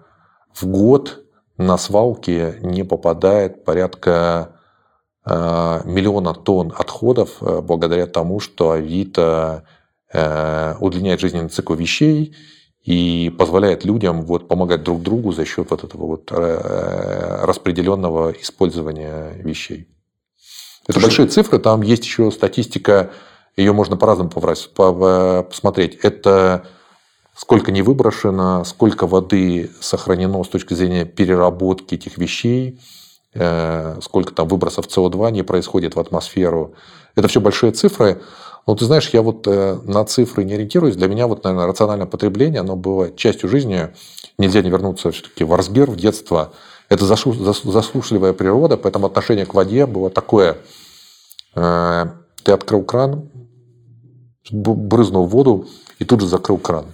в год на свалке не попадает порядка Э, миллиона тонн отходов э, благодаря тому, что Авито э, удлиняет жизненный цикл вещей и позволяет людям вот помогать друг другу за счет вот этого вот распределенного использования вещей. Это большие цифры, там есть еще статистика, ее можно по-разному посмотреть. Это сколько не выброшено, сколько воды сохранено с точки зрения переработки этих вещей – Э, сколько там выбросов СО2 не происходит в атмосферу. Это все большие цифры. Но ты знаешь, я вот э, на цифры не ориентируюсь. Для меня вот, наверное, рациональное потребление, оно было частью жизни. Нельзя не вернуться все-таки в Арсбер, в детство. Это засушливая природа, поэтому отношение к воде было такое. Э, ты открыл кран, брызнул воду и тут же закрыл кран.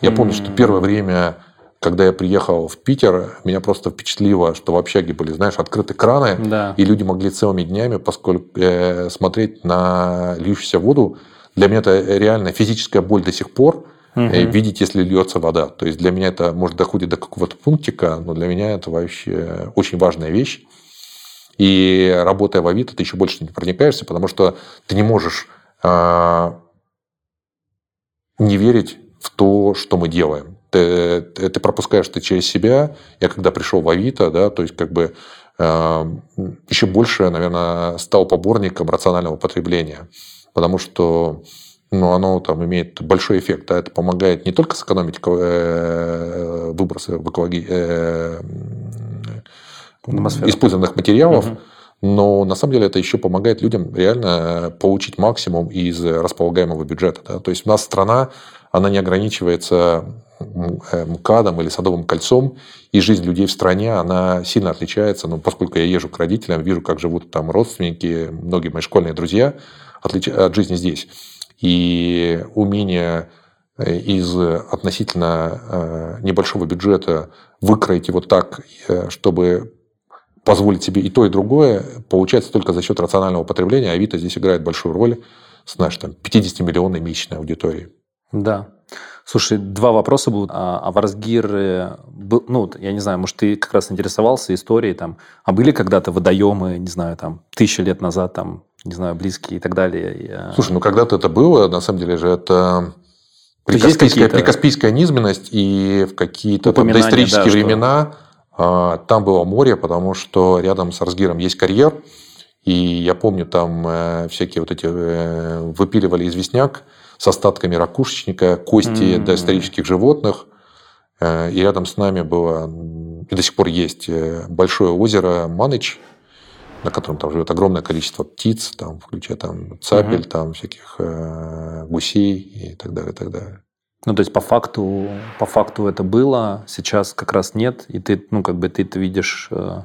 Я помню, что первое время когда я приехал в Питер, меня просто впечатлило, что в общаге были, знаешь, открыты краны, да. и люди могли целыми днями поскольку, э, смотреть на льющуюся воду. Для меня это реально физическая боль до сих пор, угу. э, видеть, если льется вода. То есть для меня это, может, доходит до какого-то пунктика, но для меня это вообще очень важная вещь. И работая в Авито, ты еще больше не проникаешься, потому что ты не можешь э, не верить в то, что мы делаем ты, ты пропускаешь ты через себя. Я когда пришел в Авито, да, то есть как бы э, еще больше, наверное, стал поборником рационального потребления, потому что ну, оно там имеет большой эффект. Да? Это помогает не только сэкономить э, выбросы в экологии, э, использованных материалов, угу. но на самом деле это еще помогает людям реально получить максимум из располагаемого бюджета. Да? То есть у нас страна, она не ограничивается Э, МКАДом или Садовым кольцом, и жизнь людей в стране, она сильно отличается. Но поскольку я езжу к родителям, вижу, как живут там родственники, многие мои школьные друзья, отлич... от жизни здесь. И умение э, из относительно э, небольшого бюджета выкроить его так, чтобы позволить себе и то, и другое, получается только за счет рационального потребления. Авито здесь играет большую роль с нашей там, 50-миллионной месячной аудиторией. Да. Слушай, два вопроса будут. А, а Варсгир, ну, я не знаю, может, ты как раз интересовался историей там, а были когда-то водоемы, не знаю, там, тысячи лет назад, там, не знаю, близкие и так далее? А Слушай, ну, когда-то это было, на самом деле же это прикаспийская, прикаспийская низменность и в какие-то там доисторические да, времена что... там было море, потому что рядом с Арсгиром есть карьер, и я помню, там э, всякие вот эти э, выпиливали известняк, с остатками ракушечника, кости mm-hmm. доисторических животных. Э, и рядом с нами было, и до сих пор есть, э, большое озеро Маныч, на котором там живет огромное количество птиц, там, включая там цапель, mm-hmm. там всяких э, гусей и так далее, и так далее. Ну, то есть по факту, по факту это было, сейчас как раз нет, и ты, ну, как бы ты это видишь, э,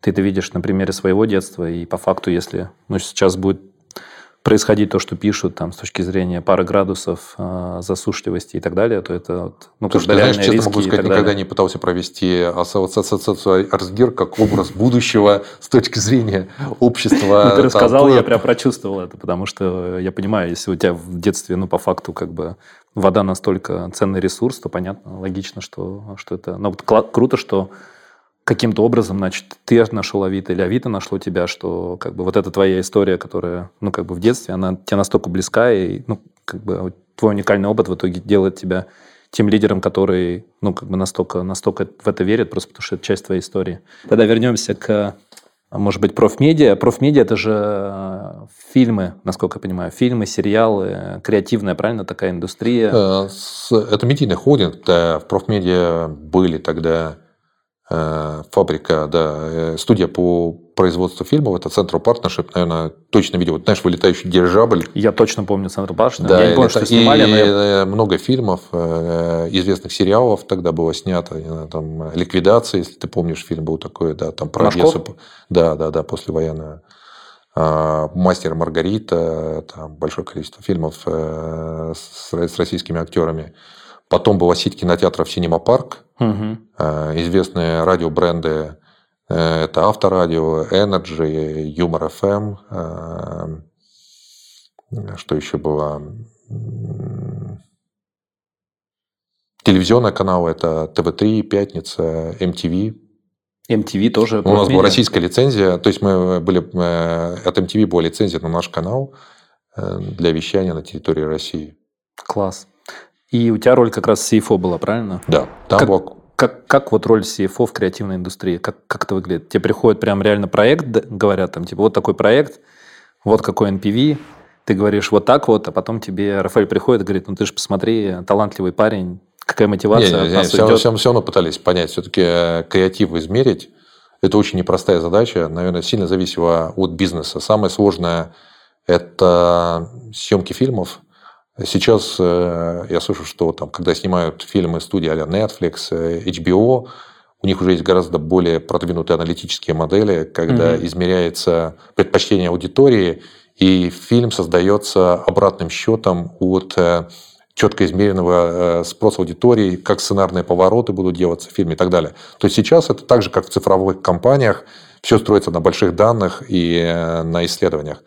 ты это видишь на примере своего детства, и по факту, если, ну, сейчас будет происходить то, что пишут там с точки зрения пары градусов, э, засушливости и так далее, то это вот, ну, Слушай, ты знаешь, честно могу сказать, никогда далее. не пытался провести ассоциацию Арсгир как образ будущего с точки зрения общества. Ну, ты рассказал, я прям прочувствовал это, потому что я понимаю, если у тебя в детстве, ну, по факту, как бы вода настолько ценный ресурс, то понятно, логично, что, что это... Но вот круто, что каким-то образом, значит, ты нашел Авито или Авито нашло тебя, что как бы вот эта твоя история, которая, ну, как бы в детстве, она тебе настолько близка, и, ну, как бы твой уникальный опыт в итоге делает тебя тем лидером, который, ну, как бы настолько, настолько в это верит, просто потому что это часть твоей истории. Тогда вернемся к, может быть, профмедиа. Профмедиа – это же э, фильмы, насколько я понимаю, фильмы, сериалы, креативная, правильно, такая индустрия? Э, это медийный холдинг. Да, в профмедиа были тогда фабрика, да, э, студия по производству фильмов, это Central Partnership, наверное, точно видел. Вот, знаешь, вылетающий дирижабль. Я точно помню Central Partnership. Да, я не помню, это, что снимали, и но я... много фильмов, э, известных сериалов тогда было снято. Там «Ликвидация», если ты помнишь, фильм был такой, да, там про Одессу. Да, да, да, послевоенную. А, «Мастер Маргарита», там большое количество фильмов с российскими актерами. Потом был сеть кинотеатров «Синема Парк», угу. известные радиобренды э, это Авторадио, Energy, Юмор FM, э, что еще было? Телевизионные каналы это ТВ3, Пятница, MTV. MTV тоже. У нас была российская лицензия, то есть мы были от MTV была лицензия на наш канал для вещания на территории России. Класс. И у тебя роль как раз CFO была, правильно? Да. Там как, был... как, как вот роль CFO в креативной индустрии? Как, как это выглядит? Тебе приходит прям реально проект, говорят там, типа, вот такой проект, вот какой NPV, ты говоришь вот так вот, а потом тебе Рафаэль приходит и говорит, ну ты же посмотри, талантливый парень, какая мотивация не, не, не, все, все, все равно пытались понять, все-таки э, креатив измерить, это очень непростая задача, наверное, сильно зависела от бизнеса. Самое сложное – это съемки фильмов, Сейчас э, я слышу, что там, когда снимают фильмы студии а Netflix, э, HBO, у них уже есть гораздо более продвинутые аналитические модели, когда mm-hmm. измеряется предпочтение аудитории, и фильм создается обратным счетом от э, четко измеренного спроса аудитории, как сценарные повороты будут делаться в фильме и так далее. То есть сейчас это так же, как в цифровых компаниях, все строится на больших данных и на исследованиях.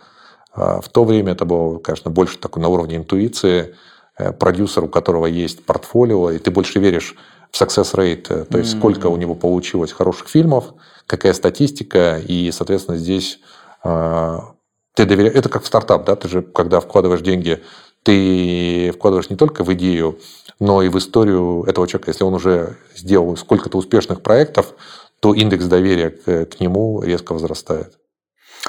А в то время это было, конечно, больше такой на уровне интуиции, э, продюсер, у которого есть портфолио, и ты больше веришь в success rate, э, то есть mm-hmm. сколько у него получилось хороших фильмов, какая статистика, и, соответственно, здесь э, ты доверяешь... Это как в стартап, да, ты же, когда вкладываешь деньги, ты вкладываешь не только в идею, но и в историю этого человека. Если он уже сделал сколько-то успешных проектов, то индекс доверия к, к нему резко возрастает.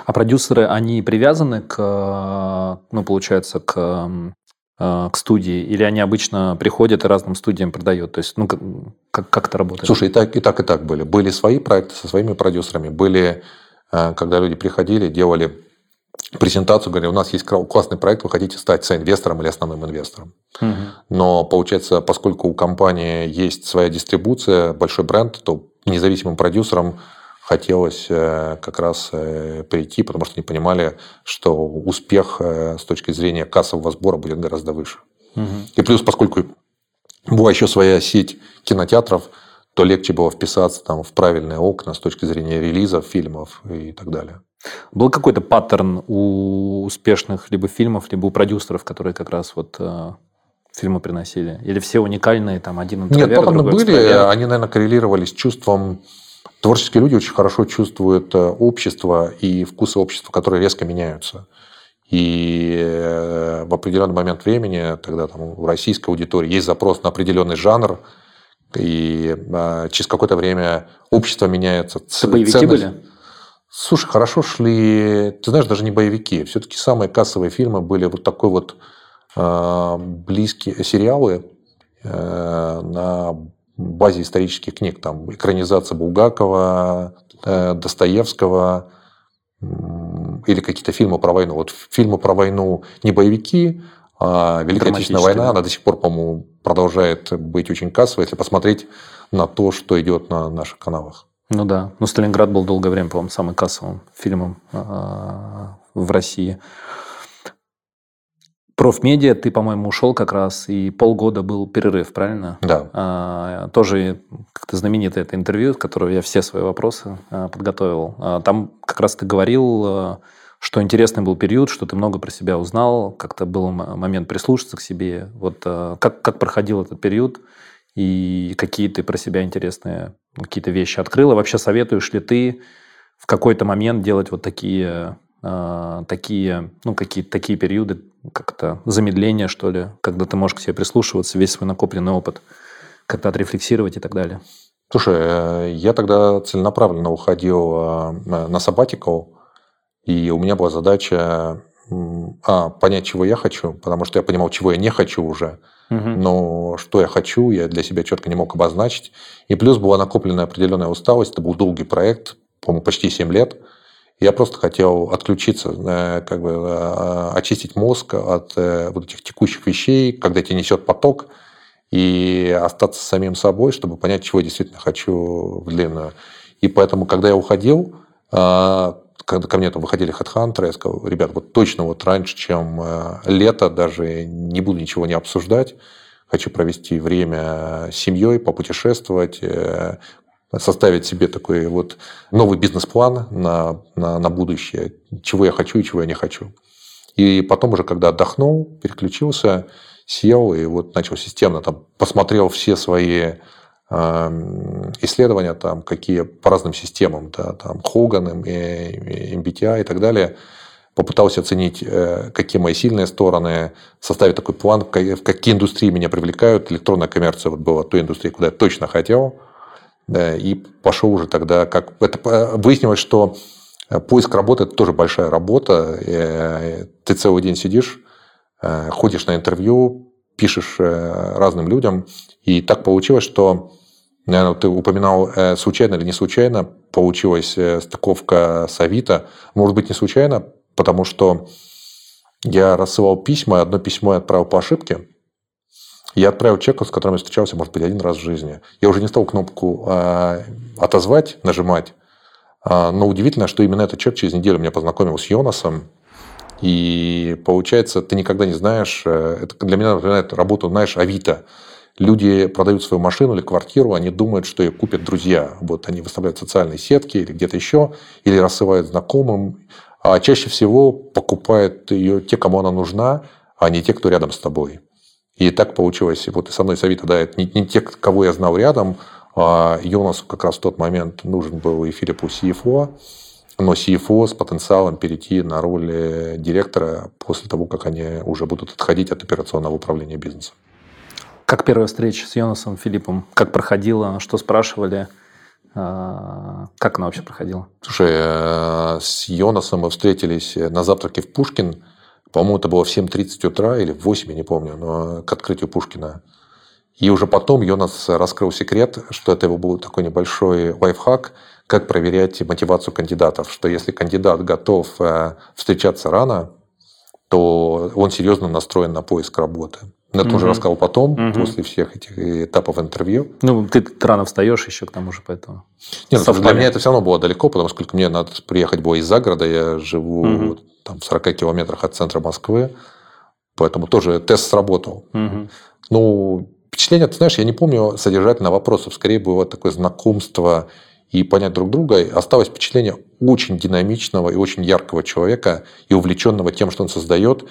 А продюсеры, они привязаны к, ну, получается, к, э, к студии, или они обычно приходят и разным студиям продают? То есть, ну, как, как, как это работает? Слушай, и так, и так, и так были. Были свои проекты со своими продюсерами, были, э, когда люди приходили, делали презентацию, говорили, у нас есть классный проект, вы хотите стать соинвестором или основным инвестором. Угу. Но получается, поскольку у компании есть своя дистрибуция, большой бренд, то независимым продюсерам хотелось э, как раз э, прийти, потому что они понимали, что успех э, с точки зрения кассового сбора будет гораздо выше. Угу. И плюс, поскольку была еще своя сеть кинотеатров, то легче было вписаться там, в правильные окна с точки зрения релизов, фильмов и так далее. Был какой-то паттерн у успешных либо фильмов, либо у продюсеров, которые как раз вот э, фильмы приносили? Или все уникальные, там один интроверт, Нет, паттерны были, они, наверное, коррелировали с чувством Творческие люди очень хорошо чувствуют э, общество и вкусы общества, которые резко меняются. И э, в определенный момент времени, тогда там у российской аудитории есть запрос на определенный жанр, и э, через какое-то время общество меняется. Это боевики ценность... были? Слушай, хорошо шли, ты знаешь, даже не боевики. Все-таки самые кассовые фильмы были вот такой вот э, близкие сериалы э, на базе исторических книг, там экранизация Булгакова, э, Достоевского или какие-то фильмы про войну. Вот фильмы про войну не боевики, А Великая Отечественная война, да. она до сих пор, по-моему, продолжает быть очень кассовой, если посмотреть на то, что идет на наших каналах. Ну да. Ну, Сталинград был долгое время, по-моему, самым кассовым фильмом а, в России. Профмедиа ты, по-моему, ушел как раз, и полгода был перерыв, правильно? Да. А, тоже как-то знаменитое это интервью, с которого я все свои вопросы а, подготовил. А, там как раз ты говорил, а, что интересный был период, что ты много про себя узнал, как-то был момент прислушаться к себе. Вот а, как, как проходил этот период, и какие ты про себя интересные какие-то вещи открыл, и вообще советуешь ли ты в какой-то момент делать вот такие а, такие, ну, какие-то такие периоды, как-то замедление, что ли, когда ты можешь к себе прислушиваться, весь свой накопленный опыт, как-то отрефлексировать и так далее. Слушай, э, я тогда целенаправленно уходил а, на сабатикал, и у меня была задача а, понять, чего я хочу, потому что я понимал, чего я не хочу уже, угу. но что я хочу, я для себя четко не мог обозначить. И плюс была накопленная определенная усталость, это был долгий проект, по-моему, почти 7 лет – я просто хотел отключиться, э, как бы э, очистить мозг от э, вот этих текущих вещей, когда тебя несет поток, и остаться самим собой, чтобы понять, чего я действительно хочу в длинную. И поэтому, когда я уходил, когда ко мне там выходили хедхантеры, я сказал, ребят, вот точно вот раньше, чем лето, даже не буду ничего не обсуждать, хочу провести время с семьей, попутешествовать, составить себе такой вот новый бизнес-план на, на, на будущее, чего я хочу и чего я не хочу. И потом уже, когда отдохнул, переключился, сел и вот начал системно там посмотрел все свои э, исследования там какие по разным системам, да, там Хоган, MBTI и так далее, попытался оценить, э, какие мои сильные стороны, составить такой план, в какие индустрии меня привлекают. Электронная коммерция вот была той индустрией, куда я точно хотел. Да, и пошел уже тогда, как это выяснилось, что э, поиск работы это тоже большая работа. Э, ты целый день сидишь, э, ходишь на интервью, пишешь разным людям, и так получилось, что Наверное, ты упоминал случайно или не случайно, получилась стыковка с Авито. Может быть, не случайно, потому что я рассылал письма, одно письмо я отправил по ошибке, я отправил человека, с которым я встречался, может быть, один раз в жизни. Я уже не стал кнопку э, «Отозвать» нажимать, э, но удивительно, что именно этот человек через неделю меня познакомил с Йонасом. И получается, ты никогда не знаешь, э, это для меня напоминает работу, знаешь, Авито. Люди продают свою машину или квартиру, они думают, что ее купят друзья. Вот они выставляют социальные сетки или где-то еще, или рассылают знакомым. А чаще всего покупают ее те, кому она нужна, а не те, кто рядом с тобой. И так получилось, вот и со мной с Авито, да, это не, не те, кого я знал рядом, а Йонасу как раз в тот момент нужен был и Филиппу CFO, но CFO с потенциалом перейти на роль директора после того, как они уже будут отходить от операционного управления бизнесом. Как первая встреча с Йонасом Филиппом? Как проходила? Что спрашивали? А, как она вообще проходила? Слушай, э, с Йонасом мы встретились на завтраке в Пушкин – по-моему, это было в 7.30 утра или в 8, я не помню, но к открытию Пушкина. И уже потом Йонас раскрыл секрет, что это его был такой небольшой лайфхак, как проверять мотивацию кандидатов, что если кандидат готов э, встречаться рано, то он серьезно настроен на поиск работы. Я угу. тоже рассказал потом, угу. после всех этих этапов интервью. Ну, ты рано встаешь еще к тому же, поэтому... Нет, ну, для меня это все равно было далеко, потому что мне надо приехать было из-за города, я живу угу. там, в 40 километрах от центра Москвы, поэтому тоже тест сработал. Угу. Ну, впечатление, ты знаешь, я не помню содержательно вопросов, скорее было такое знакомство и понять друг друга. Осталось впечатление очень динамичного и очень яркого человека и увлеченного тем, что он создает.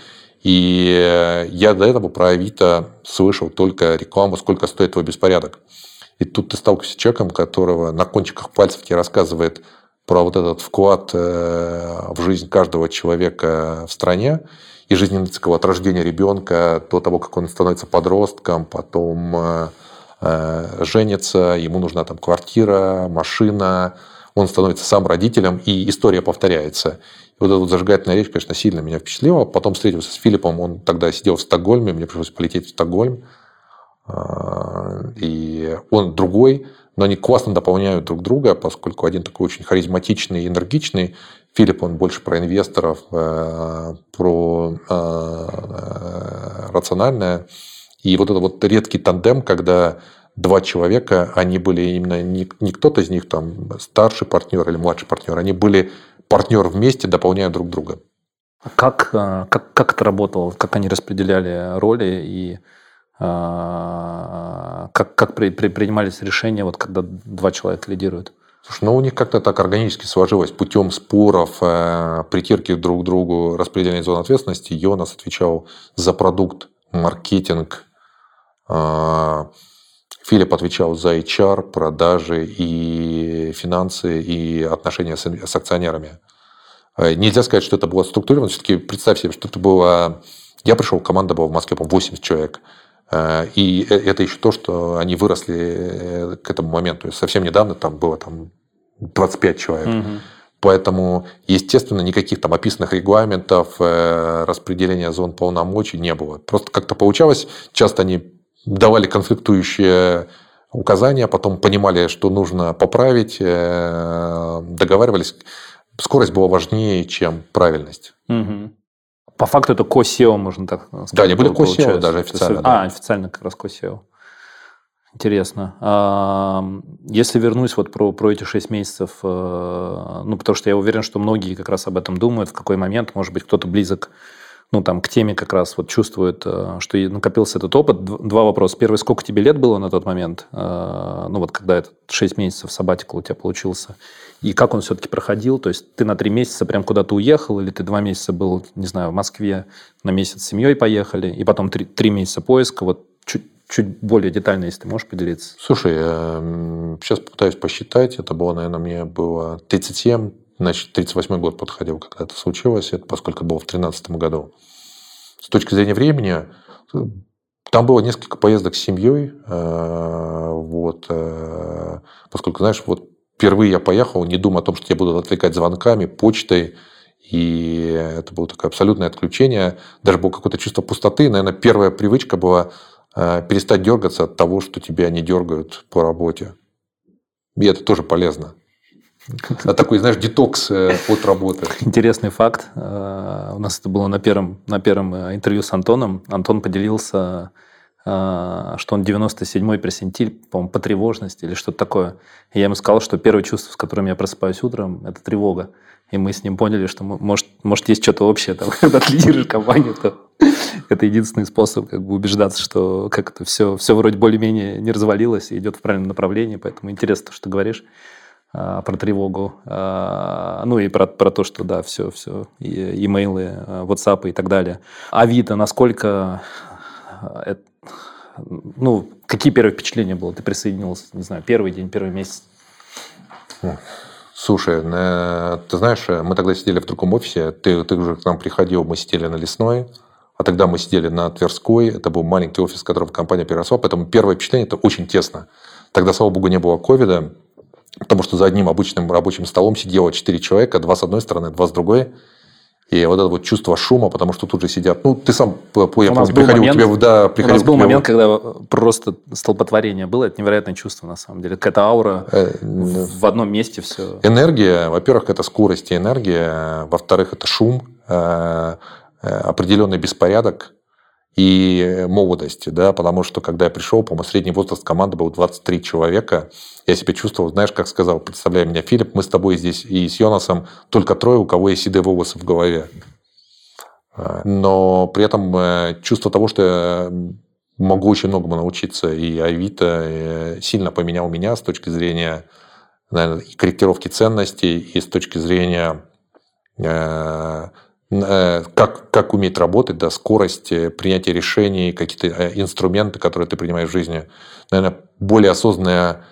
И я до этого про Авито слышал только рекламу, сколько стоит твой беспорядок. И тут ты сталкиваешься с человеком, которого на кончиках пальцев тебе рассказывает про вот этот вклад э, в жизнь каждого человека в стране и жизненный от рождения ребенка до того, как он становится подростком, потом э, женится, ему нужна там квартира, машина, он становится сам родителем, и история повторяется. И вот эта вот зажигательная речь, конечно, сильно меня впечатлила. Потом встретился с Филиппом, он тогда сидел в Стокгольме, мне пришлось полететь в Стокгольм. А, и он другой, но они классно дополняют друг друга, поскольку один такой очень харизматичный и энергичный, Филипп, он больше про инвесторов, э, про э, рациональное. И вот это вот редкий тандем, когда два человека, они были именно не, не кто-то из них там старший партнер или младший партнер, они были партнер вместе, дополняя друг друга. А как, э, как, как это работало? Как они распределяли роли и э, как, как при, при, принимались решения, вот, когда два человека лидируют? Слушай, ну у них как-то так органически сложилось. Путем споров, э, притирки друг к другу, распределения зон ответственности, Йонас отвечал за продукт, маркетинг, Филипп отвечал за HR, продажи и финансы, и отношения с, с акционерами. Э, нельзя сказать, что это было структурировано. Все-таки представь себе, что это было... Я пришел, команда была в Москве, по 80 человек. Э, и э, это еще то, что они выросли к этому моменту. Совсем недавно там было там 25 человек. Угу. Поэтому, естественно, никаких там описанных регламентов, распределения зон полномочий не было. Просто как-то получалось. Часто они давали конфликтующие указания, потом понимали, что нужно поправить, договаривались скорость была важнее, чем правильность. Угу. По факту это ко можно так сказать. Да, они были ко даже официально. Да. А, официально как раз ко Интересно. А, если вернусь вот про, про эти шесть месяцев, э, ну, потому что я уверен, что многие как раз об этом думают, в какой момент, может быть, кто-то близок ну, там, к теме как раз вот чувствует, э, что накопился этот опыт. Два вопроса. Первый, сколько тебе лет было на тот момент? Э, ну, вот когда этот 6 месяцев сабатикл у тебя получился. И как он все-таки проходил? То есть ты на три месяца прям куда-то уехал, или ты два месяца был, не знаю, в Москве, на месяц с семьей поехали, и потом три, три месяца поиска. Вот чуть, чуть более детально, если ты можешь поделиться. Слушай, сейчас попытаюсь посчитать. Это было, наверное, мне было 37 Значит, 38 год подходил, когда это случилось, это поскольку было в 2013 году. С точки зрения времени, там было несколько поездок с семьей, э, вот, э, поскольку, знаешь, вот впервые я поехал, не думая о том, что я буду отвлекать звонками, почтой, и это было такое абсолютное отключение. Даже было какое-то чувство пустоты. Наверное, первая привычка была э, перестать дергаться от того, что тебя не дергают по работе. И это тоже полезно. А такой, знаешь, детокс э, от работы. Интересный факт. Э, у нас это было на первом, на первом э, интервью с Антоном. Антон поделился, что он 97-й персентиль, по-моему, по тревожности или что-то такое. И я ему сказал, что первое чувство, с которым я просыпаюсь утром, это тревога. И мы с ним поняли, что может, может есть что-то общее, там, когда ты лидируешь компанию, то это единственный способ как бы убеждаться, что как это все, все вроде более-менее не развалилось и идет в правильном направлении. Поэтому интересно то, что ты говоришь. А, про тревогу, а, ну и про, про то, что, да, все, все, и, имейлы, а, WhatsApp и так далее. Авито, насколько, это, ну, какие первые впечатления было? Ты присоединился, не знаю, первый день, первый месяц? Слушай, э, ты знаешь, мы тогда сидели в другом офисе, ты, ты уже к нам приходил, мы сидели на Лесной, а тогда мы сидели на Тверской, это был маленький офис, в котором компания переросла, поэтому первое впечатление – это очень тесно. Тогда, слава богу, не было ковида, Потому что за одним обычным рабочим столом сидело четыре человека, два с одной стороны, два с другой. И вот это вот чувство шума, потому что тут же сидят. Ну, ты сам, я помню, приходил момент, тебе, да, приходил У нас был момент, когда просто столпотворение было. Это невероятное чувство, на самом деле. Какая-то аура э, в одном месте все. Энергия, во-первых, это скорость и энергия. Во-вторых, это шум, э, э, определенный беспорядок и молодости, да, потому что когда я пришел, по-моему, средний возраст команды был 23 человека, я себя чувствовал, знаешь, как сказал, представляя меня Филипп, мы с тобой здесь и с Йонасом только трое, у кого есть седые волосы в голове. Но при этом э, чувство того, что я могу очень многому научиться, и Авито э, сильно поменял меня с точки зрения наверное, корректировки ценностей, и с точки зрения Э, как, как уметь работать, да, скорость э, принятия решений, какие-то э, инструменты, которые ты принимаешь в жизни. Наверное, более осознанное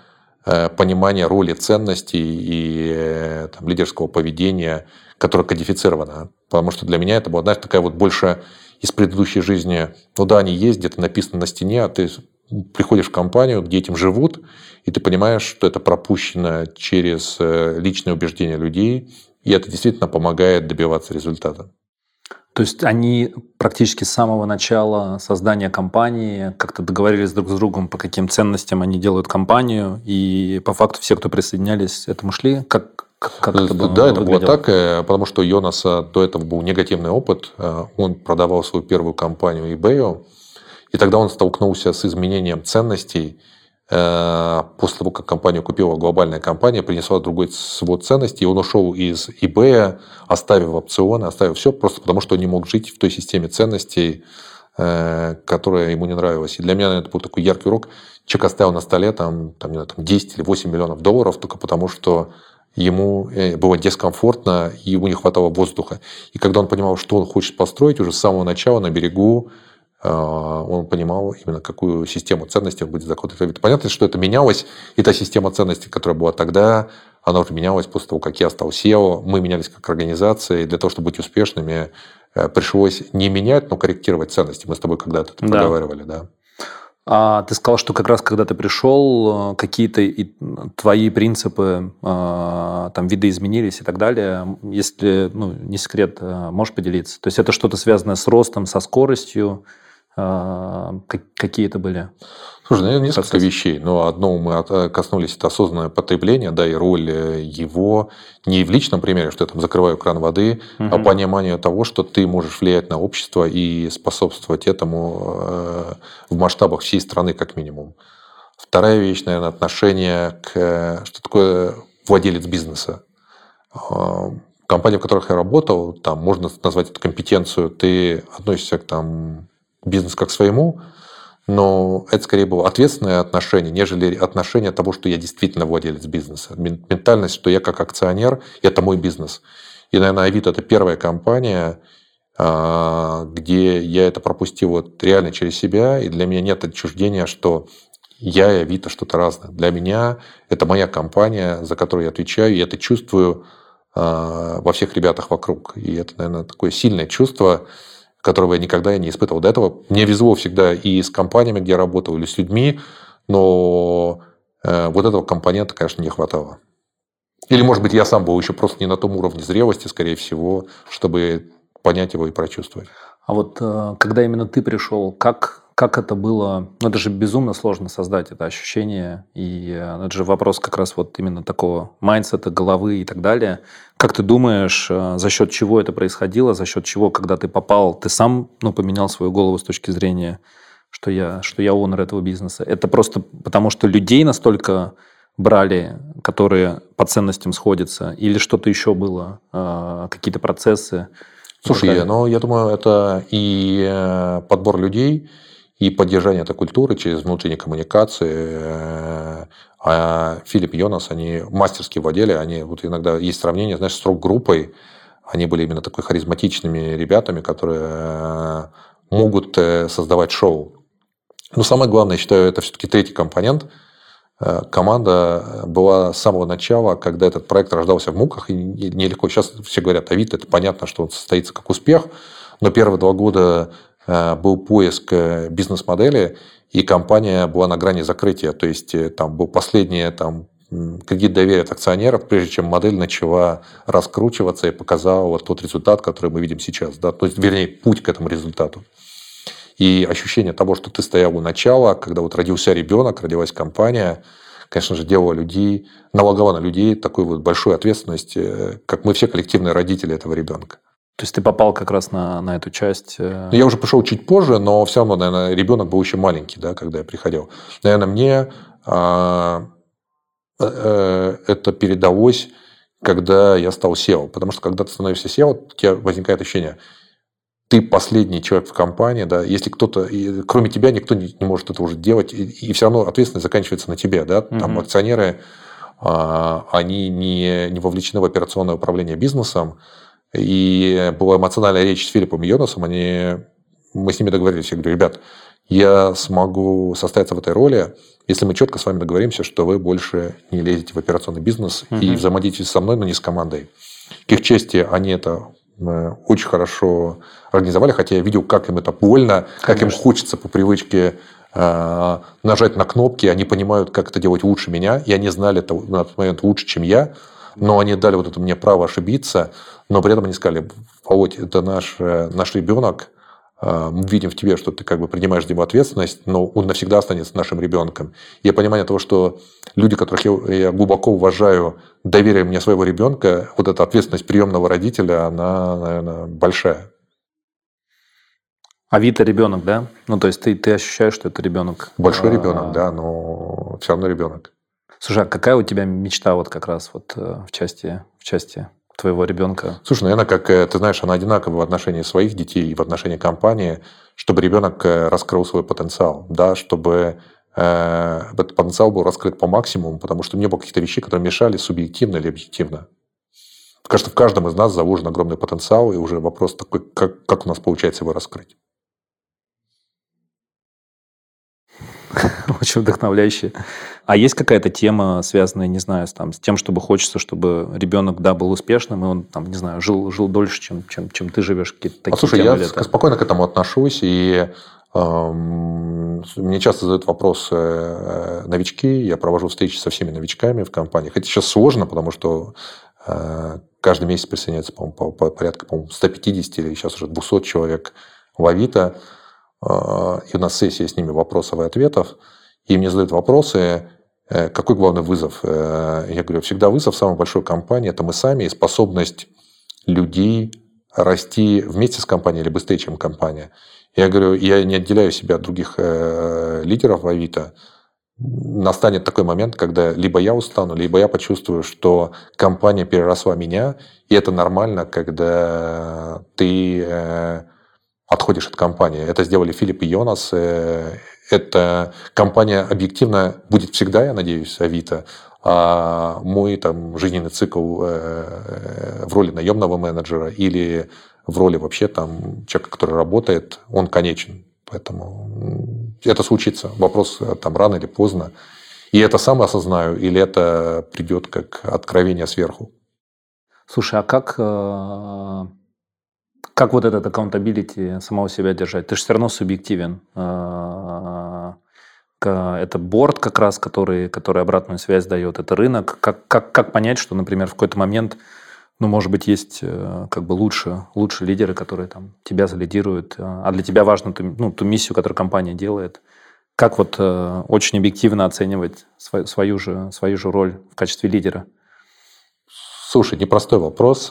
понимание роли ценностей и там, лидерского поведения, которое кодифицировано. Потому что для меня это была, знаешь, такая вот больше из предыдущей жизни. Ну да, они есть, где-то написано на стене, а ты приходишь в компанию, где этим живут, и ты понимаешь, что это пропущено через личные убеждения людей, и это действительно помогает добиваться результата. То есть они практически с самого начала создания компании как-то договорились друг с другом, по каким ценностям они делают компанию, и по факту все, кто присоединялись этому шли, как, Как это было, да, это выглядело? было так, э, потому что у Йонаса до этого был негативный опыт. Э, он продавал свою первую компанию eBay, и тогда он столкнулся с изменением ценностей. Э, после того, как компанию купила глобальная компания, принесла другой свод ценностей, и он ушел из eBay, оставив опционы, оставив все, просто потому что он не мог жить в той системе ценностей, которая ему не нравилась. И для меня это был такой яркий урок. Человек оставил на столе там, там, не знаю, там 10 или 8 миллионов долларов только потому, что ему э, было дискомфортно, ему не хватало воздуха. И когда он понимал, что он хочет построить, уже с самого начала на берегу э, он понимал именно, какую систему ценностей он будет закладывать. Понятно, что это менялось, и та система ценностей, которая была тогда, она уже менялась после того, как я стал SEO. Мы менялись как организация, и для того, чтобы быть успешными, э, пришлось не менять, но корректировать ценности. Мы с тобой когда-то это да. проговаривали, да. А ты сказал, что как раз когда ты пришел, э, какие-то твои принципы, э, там, виды изменились и так далее. Если, ну, не секрет, можешь поделиться? То есть это что-то связанное с ростом, со скоростью, а, какие это были? Слушай, наверное, ну, несколько процессы? вещей. Но одно мы коснулись, это осознанное потребление, да, и роль э, его не в личном примере, что я там закрываю кран воды, угу. а понимание того, что ты можешь влиять на общество и способствовать этому э, в масштабах всей страны как минимум. Вторая вещь, наверное, отношение к... Что такое владелец бизнеса? А, компания, в которых я работал, там можно назвать эту компетенцию, ты относишься к там бизнес как своему, но это скорее было ответственное отношение, нежели отношение того, что я действительно владелец бизнеса. Ментальность, что я как акционер, это мой бизнес. И, наверное, Авито – это первая компания, а, где я это пропустил вот реально через себя, и для меня нет отчуждения, что я и Авито что-то разное. Для меня это моя компания, за которую я отвечаю, и это чувствую а, во всех ребятах вокруг. И это, наверное, такое сильное чувство, которого я никогда не испытывал до этого. Мне везло всегда и с компаниями, где я работал, или с людьми, но э, вот этого компонента, конечно, не хватало. Или, может быть, я сам был еще просто не на том уровне зрелости, скорее всего, чтобы понять его и прочувствовать. А вот э, когда именно ты пришел, как как это было? Ну, это же безумно сложно создать это ощущение. И э, это же вопрос как раз вот именно такого mindset а, головы и так далее. Как ты думаешь, э, за счет чего это происходило, за счет чего, когда ты попал, ты сам ну, поменял свою голову с точки зрения, что я, что я owner этого бизнеса? Это просто потому, что людей настолько брали, которые по ценностям сходятся, или что-то еще было, э, какие-то процессы? Слушай, ну, я думаю, это и подбор людей, и поддержание этой культуры через внутренние коммуникации. Э, а Филипп Йонас, они мастерски владели, они вот иногда есть сравнение, знаешь, с рок-группой, они были именно такой харизматичными ребятами, которые э, могут э, создавать шоу. Но самое главное, я считаю, это все-таки третий компонент. Команда была с самого начала, когда этот проект рождался в муках, и нелегко. Сейчас все говорят, Авито, это понятно, что он состоится как успех, но первые два года был поиск э, бизнес-модели, и компания была на грани закрытия. То есть э, там был последний там, кредит доверия от акционеров, прежде чем модель начала раскручиваться и показала вот тот результат, который мы видим сейчас. Да? То есть, вернее, путь к этому результату. И ощущение того, что ты стоял у начала, когда вот родился ребенок, родилась компания, конечно же, делало людей, налагало на людей такую вот большую ответственность, как мы все коллективные родители этого ребенка. То есть ты попал как раз на, на эту часть? Э, ну, я уже пришел чуть позже, но все равно, наверное, ребенок был еще маленький, да, когда я приходил. Наверное, мне а, э, это передалось, когда я стал SEO. Потому что когда ты становишься SEO, у тебя возникает ощущение, ты последний человек в компании, да, если кто-то, кроме тебя, никто не, не может это уже делать, и, и все равно ответственность заканчивается на тебе, да, там mm-hmm. акционеры, а, они не, не вовлечены в операционное управление бизнесом, и была эмоциональная речь с Филиппом Йонасом. Они, мы с ними договорились. Я говорю, ребят, я смогу состояться в этой роли, если мы четко с вами договоримся, что вы больше не лезете в операционный бизнес угу. и взаимодействуете со мной, но не с командой. К их чести, они это э, очень хорошо организовали, хотя я видел, как им это больно, Конечно. как им хочется по привычке э, нажать на кнопки, они понимают, как это делать лучше меня, и они знали это на тот момент лучше, чем я, но они дали вот это мне право ошибиться, но при этом они сказали, Володь, это наш, э, наш ребенок, а, мы видим в тебе, что ты как бы принимаешь за него ответственность, но он навсегда останется нашим ребенком. И понимание того, что люди, которых я, я глубоко уважаю, доверие мне своего ребенка, вот эта ответственность приемного родителя, она, наверное, большая. А Вита ребенок, да? Ну, то есть ты, ты ощущаешь, что это ребенок? Большой ребенок, да, но все равно ребенок. Слушай, а какая у тебя мечта вот как раз вот э, в части, в части твоего ребенка? Слушай, наверное, как э, ты знаешь, она одинакова в отношении своих детей и в отношении компании, чтобы ребенок э, раскрыл свой потенциал, да, чтобы э, этот потенциал был раскрыт по максимуму, потому что не было каких-то вещей, которые мешали субъективно или объективно. Кажется, в каждом из нас заложен огромный потенциал, и уже вопрос такой, как, как у нас получается его раскрыть. очень вдохновляющие. А есть какая-то тема, связанная, не знаю, с, там, с тем, чтобы хочется, чтобы ребенок, да, был успешным, и он, там, не знаю, жил, жил дольше, чем, чем, чем ты живешь? Какие-то такие а, слушай, я это? спокойно к этому отношусь, и эм, мне часто задают вопросы э, новички, я провожу встречи со всеми новичками в компаниях. Это сейчас сложно, потому что э, каждый месяц присоединяется, по-моему, по, по, порядка по 150 или сейчас уже 200 человек в Авито. А, и у нас сессия с ними вопросов и ответов, и мне задают вопросы, э, какой главный вызов? Э, я говорю, всегда вызов самой большой компании – это мы сами и способность людей расти вместе с компанией или быстрее, чем компания. Я говорю, я не отделяю себя от других э, лидеров в Авито. Настанет такой момент, когда либо я устану, либо я почувствую, что компания переросла меня, и это нормально, когда ты отходишь от компании. Это сделали Филипп и Йонас. Э, эта компания объективно будет всегда, я надеюсь, Авито. А мой там, жизненный цикл э, в роли наемного менеджера или в роли вообще там, человека, который работает, он конечен. Поэтому это случится. Вопрос э, там рано или поздно. И это сам осознаю, или это придет как откровение сверху. Слушай, а как как вот этот accountability самого себя держать? Ты же все равно субъективен. А, это борт как раз, который, который обратную связь дает, это рынок. Как, как, как понять, что, например, в какой-то момент, ну, может быть, есть э, как бы лучше, лучше лидеры, которые там тебя залидируют, а для тебя важно ту, ну, ту миссию, которую компания делает. Как вот э, очень объективно оценивать свою, свою, же, свою же роль в качестве лидера? Слушай, непростой вопрос.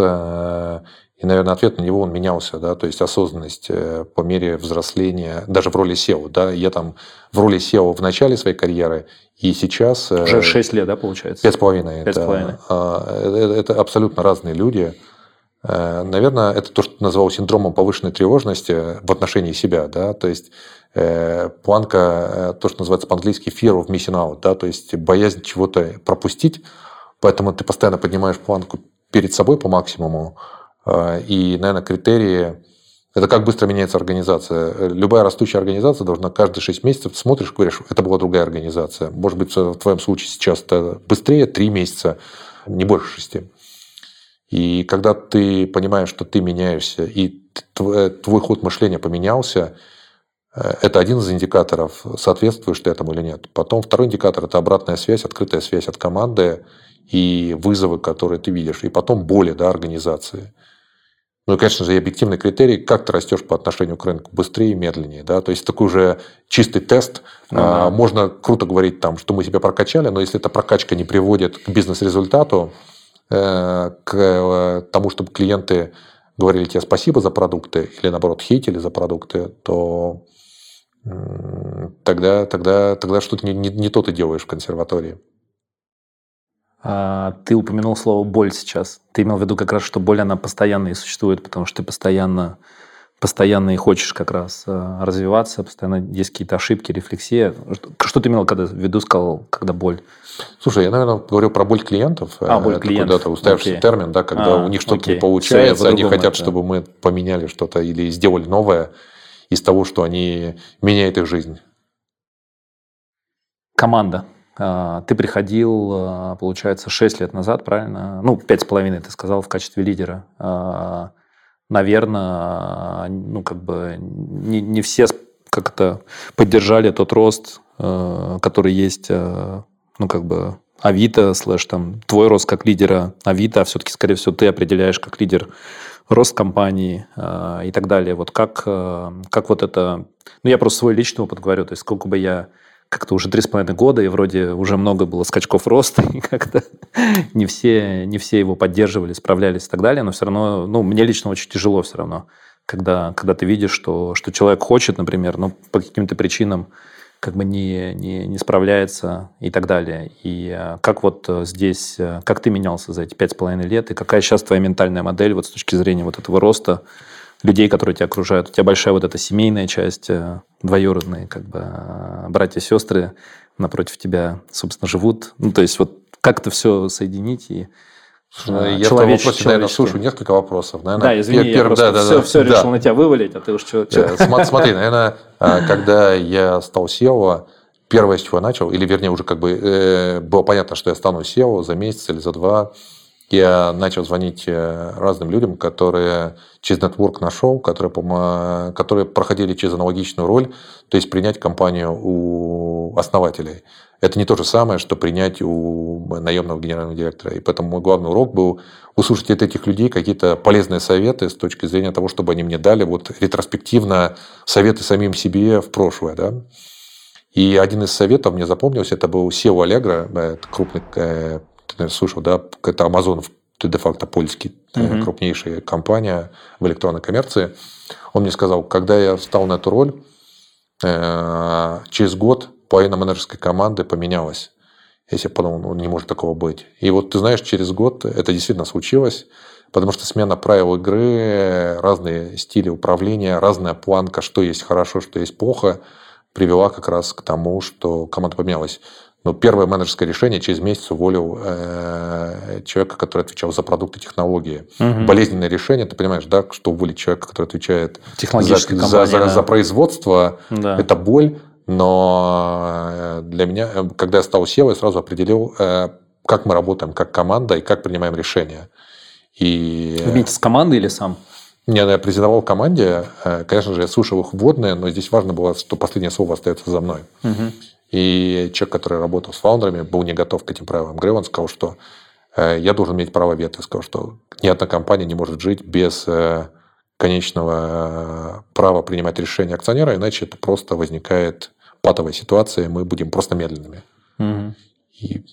Э, и, наверное, ответ на него он менялся, да, то есть осознанность э, по мере взросления, даже в роли SEO, да, я там в роли SEO в начале своей карьеры и сейчас... Э, Уже 6 лет, да, получается? Пять с половиной. Пять с половиной. А, это абсолютно разные люди. Э, наверное, это то, что называл синдромом повышенной тревожности в отношении себя, да, то есть планка, то, что называется по-английски fear of missing out, да, то есть боязнь чего-то пропустить, поэтому ты постоянно поднимаешь планку перед собой по максимуму, и, наверное, критерии это как быстро меняется организация. Любая растущая организация должна каждые 6 месяцев смотришь, говоришь, это была другая организация. Может быть, в твоем случае сейчас это быстрее, 3 месяца, не больше 6. И когда ты понимаешь, что ты меняешься, и твой, твой ход мышления поменялся, э, это один из индикаторов, соответствуешь ты этому или нет. Потом второй индикатор – это обратная связь, открытая связь от команды и вызовы, которые ты видишь. И потом боли да, организации. Ну и, конечно же, и объективный критерий, как ты растешь по отношению к рынку, быстрее и медленнее. Да? То есть такой уже чистый тест. Ну, а, Можно круто говорить, там, что мы себя прокачали, но если эта прокачка не приводит к бизнес-результату, э, к э, тому, чтобы клиенты говорили тебе спасибо за продукты или, наоборот, хейтили за продукты, то тогда, тогда, тогда что-то не, не, не то ты делаешь в консерватории. А, ты упомянул слово «боль» сейчас. Ты имел в виду как раз, что боль, она постоянно и существует, потому что ты постоянно, постоянно и хочешь как раз а, развиваться, постоянно есть какие-то ошибки, рефлексия. Что ты имел когда в виду, сказал, когда боль? Слушай, я, наверное, говорю про боль клиентов. А, боль клиентов. Куда-то уставшийся окей. термин, да, когда а, у них что-то окей. не получается, они хотят, это. чтобы мы поменяли что-то или сделали новое из того, что они меняют их жизнь. Команда. А, ты приходил, а, получается, 6 лет назад, правильно? Ну, пять с половиной ты сказал в качестве лидера. А, Наверное, ну, как бы не, не все как-то поддержали тот рост, который есть, ну, как бы Авито, слэш там твой рост как лидера Авито, а все-таки, скорее всего, ты определяешь как лидер рост компании э, и так далее. Вот как, э, как вот это... Ну, я просто свой личный опыт говорю, то есть сколько бы я как-то уже три с половиной года, и вроде уже много было скачков роста, и как-то не все, не все его поддерживали, справлялись и так далее, но все равно, ну, мне лично очень тяжело все равно, когда, когда ты видишь, что, что человек хочет, например, но по каким-то причинам как бы не, не, не справляется и так далее. И э, как вот э, здесь, э, как ты менялся за эти пять с половиной лет, и какая сейчас твоя ментальная модель вот с точки зрения вот этого роста, людей, которые тебя окружают. У тебя большая вот эта семейная часть, двоюродные как бы братья-сестры напротив тебя, собственно, живут. Ну, то есть вот как это все соединить и Слушай, я в том вопросе, наверное, слушаю несколько вопросов. Наверное, да, извини, пер, я просто да, все, да, все да. решил на тебя вывалить, а ты уж что... Смотри, наверное, когда я стал SEO, первое, с чего я начал, или вернее уже как бы э, было понятно, что я стану SEO за месяц или за два, я начал звонить э, разным людям, которые через нетворк нашел, которые, которые проходили через аналогичную роль, то есть принять компанию у основателей. Это не то же самое, что принять у наемного генерального директора. И поэтому мой главный урок был услышать от этих людей какие-то полезные советы с точки зрения того, чтобы они мне дали вот ретроспективно советы самим себе в прошлое. Да? И один из советов мне запомнился, это был SEO Allegro, это крупный, э, ты, наверное, слышал, да, это Amazon де-факто польский, угу. крупнейшая компания в электронной коммерции. Он мне сказал, когда я встал на эту роль, э, через год половина менеджерской команды поменялась. Я себе подумал, ну, не может такого быть. И вот ты знаешь, через год это действительно случилось, потому что смена правил игры, разные стили управления, разная планка, что есть хорошо, что есть плохо, привела как раз к тому, что команда поменялась. Но первое менеджерское решение через месяц уволил э, человека, который отвечал за продукты технологии. Угу. Болезненное решение, ты понимаешь, да, что уволить человека, который отвечает за, за, за, да. за производство, да. это боль. Но э, для меня, э, когда я стал SEO, я сразу определил, э, как мы работаем как команда и как принимаем решения. И... Вместе с командой или сам? Не, я презентовал команде. Конечно же, я слушал их вводные, но здесь важно было, что последнее слово остается за мной. Угу. И человек, который работал с фаундерами, был не готов к этим правилам игры. Он сказал, что я должен иметь право вето. Сказал, что ни одна компания не может жить без конечного права принимать решения акционера, иначе это просто возникает патовая ситуация, мы будем просто медленными. Угу. И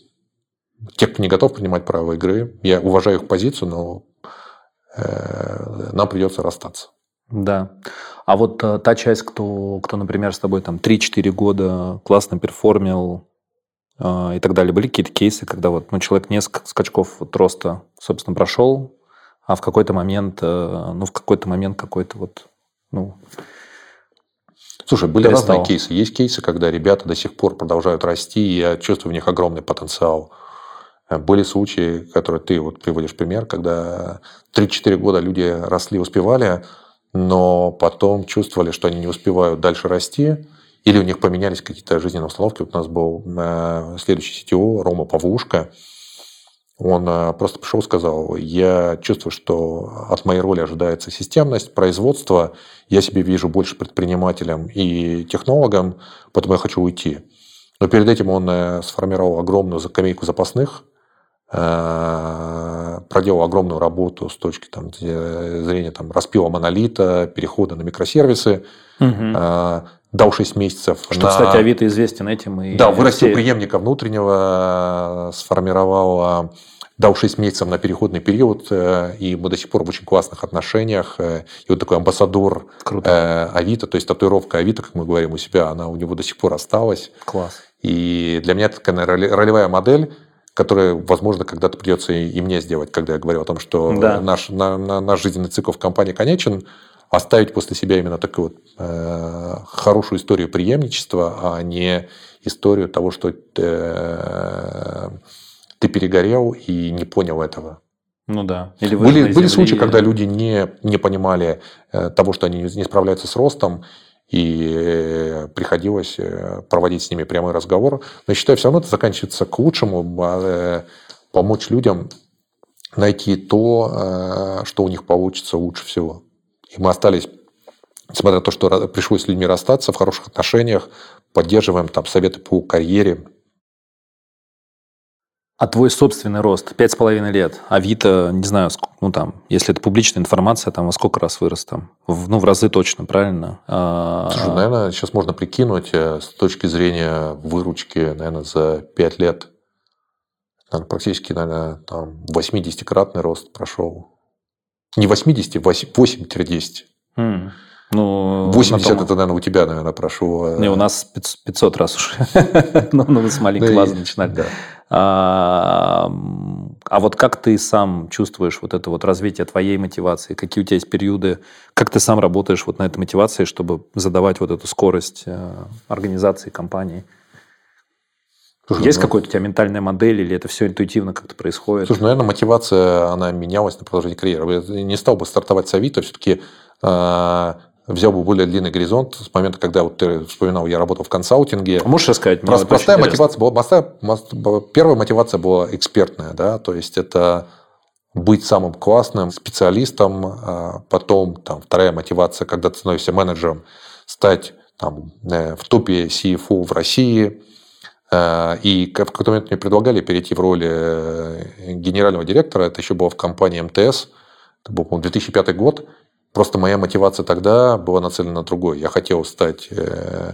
те, кто не готов принимать правила игры, я уважаю их позицию, но э, нам придется расстаться. Да. А вот э, та часть, кто, кто, например, с тобой там 3-4 года классно перформил э, и так далее, были какие-то кейсы, когда вот ну, человек несколько скачков вот роста, собственно, прошел, а в какой-то момент, э, ну, в какой-то момент какой-то вот, ну, Слушай, были перестал. разные кейсы. Есть кейсы, когда ребята до сих пор продолжают расти, и я чувствую в них огромный потенциал. Были случаи, которые ты вот приводишь пример, когда 3-4 года люди росли, успевали, но потом чувствовали, что они не успевают дальше расти, или у них поменялись какие-то жизненные установки. Вот у нас был э, следующий CTO, Рома Павушка, он э, просто пришел и сказал, я чувствую, что от моей роли ожидается системность, производство, я себе вижу больше предпринимателем и технологом, поэтому я хочу уйти. Но перед этим он э, сформировал огромную скамейку запасных, проделал огромную работу с точки там, зрения там, распила монолита, перехода на микросервисы, угу дал 6 месяцев. Что, на... кстати, Авито известен этим. И да, вырастил все... преемника внутреннего, сформировал, дал 6 месяцев на переходный период, э, и мы до сих пор в очень классных отношениях. Э, и вот такой амбассадор Круто. Э, Авито, то есть татуировка Авито, как мы говорим у себя, она у него до сих пор осталась. Класс. И для меня это такая ролевая модель, которая, возможно, когда-то придется и мне сделать, когда я говорю о том, что да. наш, на, на, наш жизненный цикл в компании конечен, оставить после себя именно такую вот э, хорошую историю преемничества, а не историю того, что э, ты перегорел и не понял этого. Ну да. Или были, были случаи, когда люди не, не понимали э, того, что они не справляются с ростом, и э, приходилось э, проводить с ними прямой разговор. Но я считаю, все равно это заканчивается к лучшему, а, помочь людям найти то, что у них получится лучше всего. И мы остались, несмотря на то, что пришлось с людьми расстаться, в хороших отношениях, поддерживаем там советы по карьере. А твой собственный рост, пять с половиной лет, Авито, не знаю, ну там, если это публичная информация, там во сколько раз вырос там? В, ну, в разы точно, правильно? А, Слушай, наверное, сейчас можно прикинуть э, с точки зрения выручки, наверное, за пять лет наверное, практически, наверное, там 80-кратный рост прошел. Не 80, 8-10. Mm. Ну, 80 том... это, наверное, у тебя, наверное, прошло. Не, у нас 500 раз уже. ну, мы с маленькой базы начинали. А, а вот как ты сам чувствуешь вот это вот развитие твоей мотивации? Какие у тебя есть периоды? Как ты сам работаешь вот на этой мотивации, чтобы задавать вот эту скорость э, организации, компании? Слушай, Есть ну, какая-то у тебя ментальная модель, или это все интуитивно как-то происходит? Слушай, наверное, мотивация, она менялась на продолжении карьеры. Я не стал бы стартовать с Авито, все-таки э, взял бы более длинный горизонт с момента, когда вот ты вспоминал, я работал в консалтинге. Можешь рассказать? Просто простая мотивация была, простая, первая мотивация была экспертная, да, то есть это быть самым классным специалистом, а потом там вторая мотивация, когда ты становишься менеджером, стать там, э, в топе CFO в России, э, и в какой-то момент мне предлагали перейти в роли э, генерального директора. Это еще было в компании МТС. Это был, по-моему, 2005 год. Просто моя мотивация тогда была нацелена на другое. Я хотел стать э,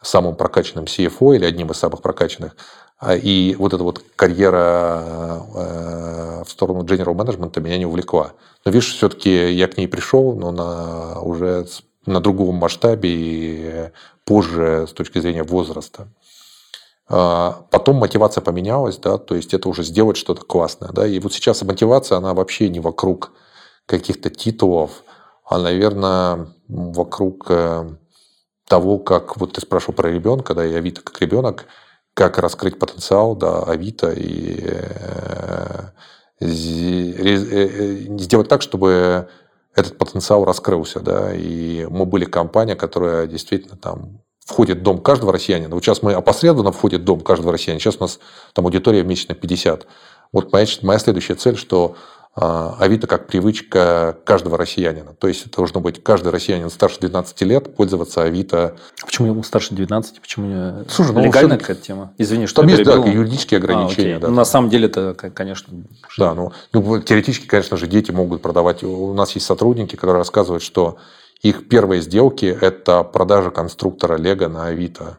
самым прокачанным CFO или одним из самых прокачанных. А, и вот эта вот карьера э, в сторону general management меня не увлекла. Но видишь, все-таки я к ней пришел, но на, уже на другом масштабе и позже с точки зрения возраста. А, потом мотивация поменялась, да, то есть это уже сделать что-то классное. Да, и вот сейчас мотивация, она вообще не вокруг каких-то титулов, а, наверное, вокруг э, того, как вот ты спрашивал про ребенка, да, и Авито как ребенок, как раскрыть потенциал, да, Авито и э, э, сделать так, чтобы этот потенциал раскрылся, да, и мы были компания, которая действительно там входит в дом каждого россиянина. Вот сейчас мы опосредованно входит в дом каждого россиянина, сейчас у нас там аудитория месячно 50. Вот моя, моя следующая цель, что Авито как привычка каждого россиянина. То есть это должно быть каждый россиянин старше 12 лет пользоваться Авито. Почему ему старше 12? Почему не Слушай, ну, легальная какая-то тема? Извини, что Там есть да, юридические а, ограничения. А, да, ну, на самом деле это, конечно... Да, ну, ну, теоретически, конечно же, дети могут продавать. У нас есть сотрудники, которые рассказывают, что их первые сделки – это продажа конструктора Лего на Авито.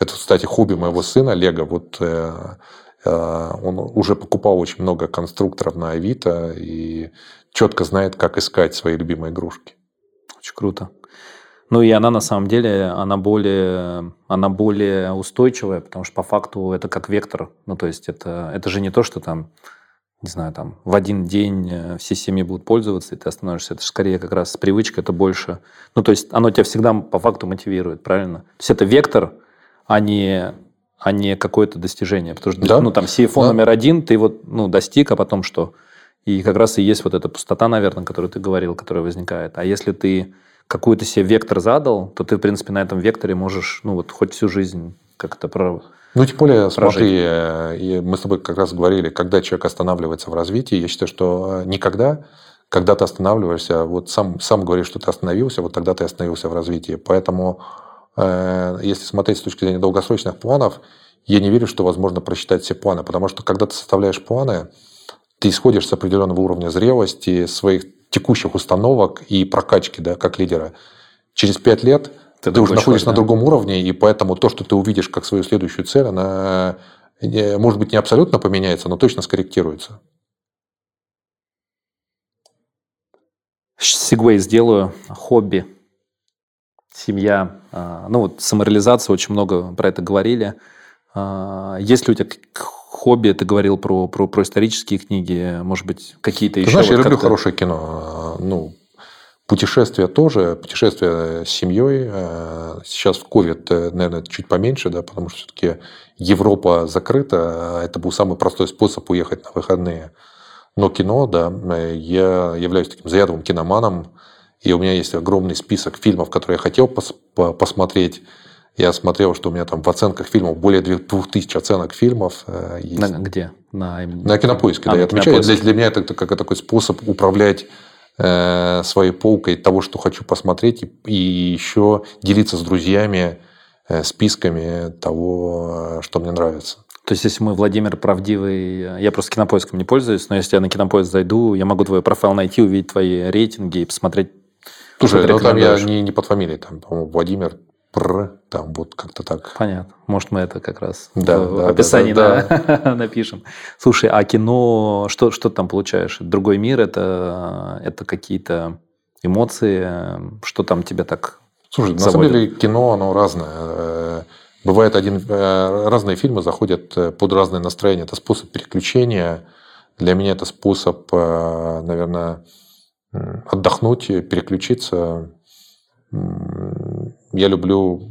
Это, кстати, хобби моего сына Лего. Вот Э, он уже покупал очень много конструкторов на Авито и четко знает, как искать свои любимые игрушки. Очень круто. Ну и она на самом деле, она более, она более устойчивая, потому что по факту это как вектор. Ну то есть это, это же не то, что там, не знаю, там в один день э, все семьи будут пользоваться, и ты остановишься. Это же скорее как раз привычка, это больше. Ну то есть оно тебя всегда по факту мотивирует, правильно? То есть это вектор, а не а не какое-то достижение. Потому что, да? ну, там, CFO да. номер один ты вот, ну, достиг, а потом что? И как раз и есть вот эта пустота, наверное, которую ты говорил, которая возникает. А если ты какой-то себе вектор задал, то ты, в принципе, на этом векторе можешь, ну, вот хоть всю жизнь как-то про... Ну, тем более, прожить. смотри, э, мы с тобой как раз говорили, когда человек останавливается в развитии, я считаю, что э, никогда, когда ты останавливаешься, вот сам, сам говоришь, что ты остановился, вот тогда ты остановился в развитии. Поэтому если смотреть с точки зрения долгосрочных планов, я не верю, что возможно просчитать все планы, потому что когда ты составляешь планы, ты исходишь с определенного уровня зрелости, своих текущих установок и прокачки, да, как лидера. Через пять лет ты, ты уже находишься да? на другом уровне, и поэтому то, что ты увидишь как свою следующую цель, она, э, может быть, не абсолютно поменяется, но точно скорректируется. Сегвей сделаю. Хобби семья, ну вот самореализация, очень много про это говорили. А, есть ли у тебя хобби, ты говорил про, про, про исторические книги, может быть, какие-то еще? Знаешь, вот я люблю хорошее кино. Ну, путешествия тоже, путешествия с семьей. А, сейчас в COVID, наверное, чуть поменьше, да, потому что все-таки Европа закрыта. Это был самый простой способ уехать на выходные. Но кино, да, я являюсь таким заядлым киноманом. И у меня есть огромный список фильмов, которые я хотел пос посмотреть. Я смотрел, что у меня там в оценках фильмов более 2000 оценок фильмов. Э, есть. На, где? На, на кинопоиске, а, да. Я отмечаю. Для, для меня это, это как такой способ управлять э, своей полкой того, что хочу посмотреть, и, и еще делиться с друзьями э, списками того, что мне нравится. То есть, если мы Владимир правдивый, я просто кинопоиском не пользуюсь, но если я на кинопоиск зайду, я могу твой профайл найти, увидеть твои рейтинги и посмотреть. Слушай, ну там я не, не под фамилией, там, по-моему, Владимир Пр, там вот как-то так. Понятно. Может, мы это как раз да, в да, описании да, да, да. напишем. Слушай, а кино, что, что ты там получаешь? Другой мир, это, это какие-то эмоции, что там тебя так Слушай, заводит? на самом деле кино, оно разное. Бывает один, э, разные фильмы заходят э, под разное настроение. Это способ переключения. Для меня это способ, э, наверное, отдохнуть, переключиться. Я люблю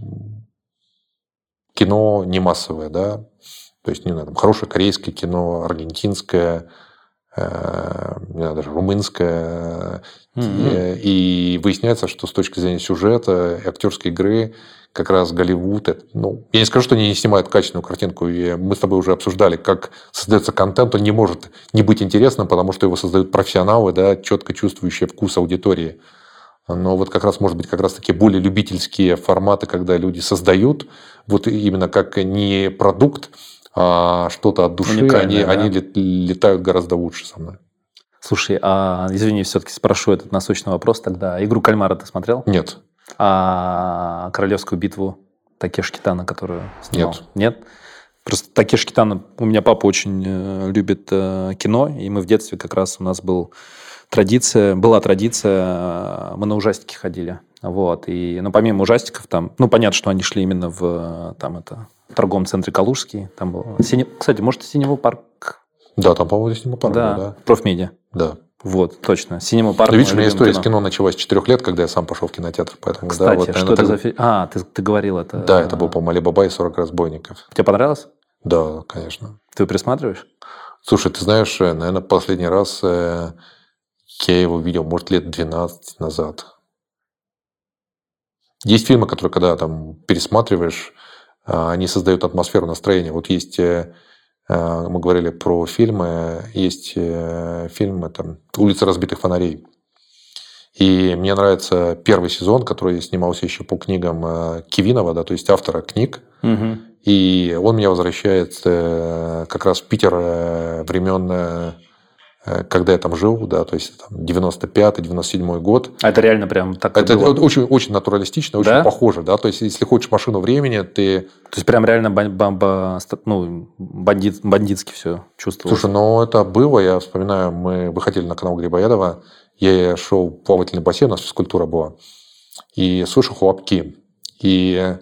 кино не массовое, да, то есть не знаю, там, хорошее корейское кино, аргентинское, не знаю, даже румынское. Mm-hmm. И, и выясняется, что с точки зрения сюжета и актерской игры как раз Голливуд. Ну, я не скажу, что они не снимают качественную картинку. И мы с тобой уже обсуждали, как создается контент. Он не может не быть интересным, потому что его создают профессионалы, да, четко чувствующие вкус аудитории. Но вот как раз, может быть, как раз такие более любительские форматы, когда люди создают, вот именно как не продукт, а что-то от души, они, да? они летают гораздо лучше со мной. Слушай, а извини, все-таки спрошу этот насущный вопрос тогда. Игру кальмара ты смотрел? Нет. А королевскую битву Такеш Китана, которую снимал? Нет. Нет? Просто Такеш Китана, у меня папа очень э, любит э, кино, и мы в детстве как раз у нас был традиция, была традиция, э, мы на ужастики ходили. Вот. И, ну, помимо ужастиков, там, ну, понятно, что они шли именно в там, это, торговом центре Калужский. Там был... Сине... Кстати, может, Синего парк? Да, там, по-моему, Синего парк. Да, да. профмедиа. Да. Вот, точно. Синема парк. Видишь, у меня история кино. с кино началась с четырех лет, когда я сам пошел в кинотеатр. Поэтому, Кстати, да, вот, наверное, что это так... за фильм? А, ты, ты говорил это. Да, это был, по-моему, Алибаба и 40 разбойников. Тебе понравилось? Да, конечно. Ты присматриваешь? Слушай, ты знаешь, э, наверное, последний раз э, я его видел, может, лет 12 назад. Есть фильмы, которые, когда там пересматриваешь, э, они создают атмосферу, настроение. Вот есть Э, мы говорили про фильмы. Есть э, фильм там, «Улица разбитых фонарей». И мне нравится первый сезон, который снимался еще по книгам э, Кивинова, да, то есть автора книг. Угу. И он меня возвращает как раз в Питер времен Э, когда я там жил, да, то есть там 95-97 год. А это реально прям так Это было? очень, очень натуралистично, очень да? похоже, да, то есть если хочешь машину времени, ты... То есть прям реально бомба, ну, бандит, бандитски все чувствовалось. Слушай, ну это было, я вспоминаю, мы выходили на канал Грибоедова, я шел в плавательный бассейн, у нас физкультура была, и слышу хлопки, и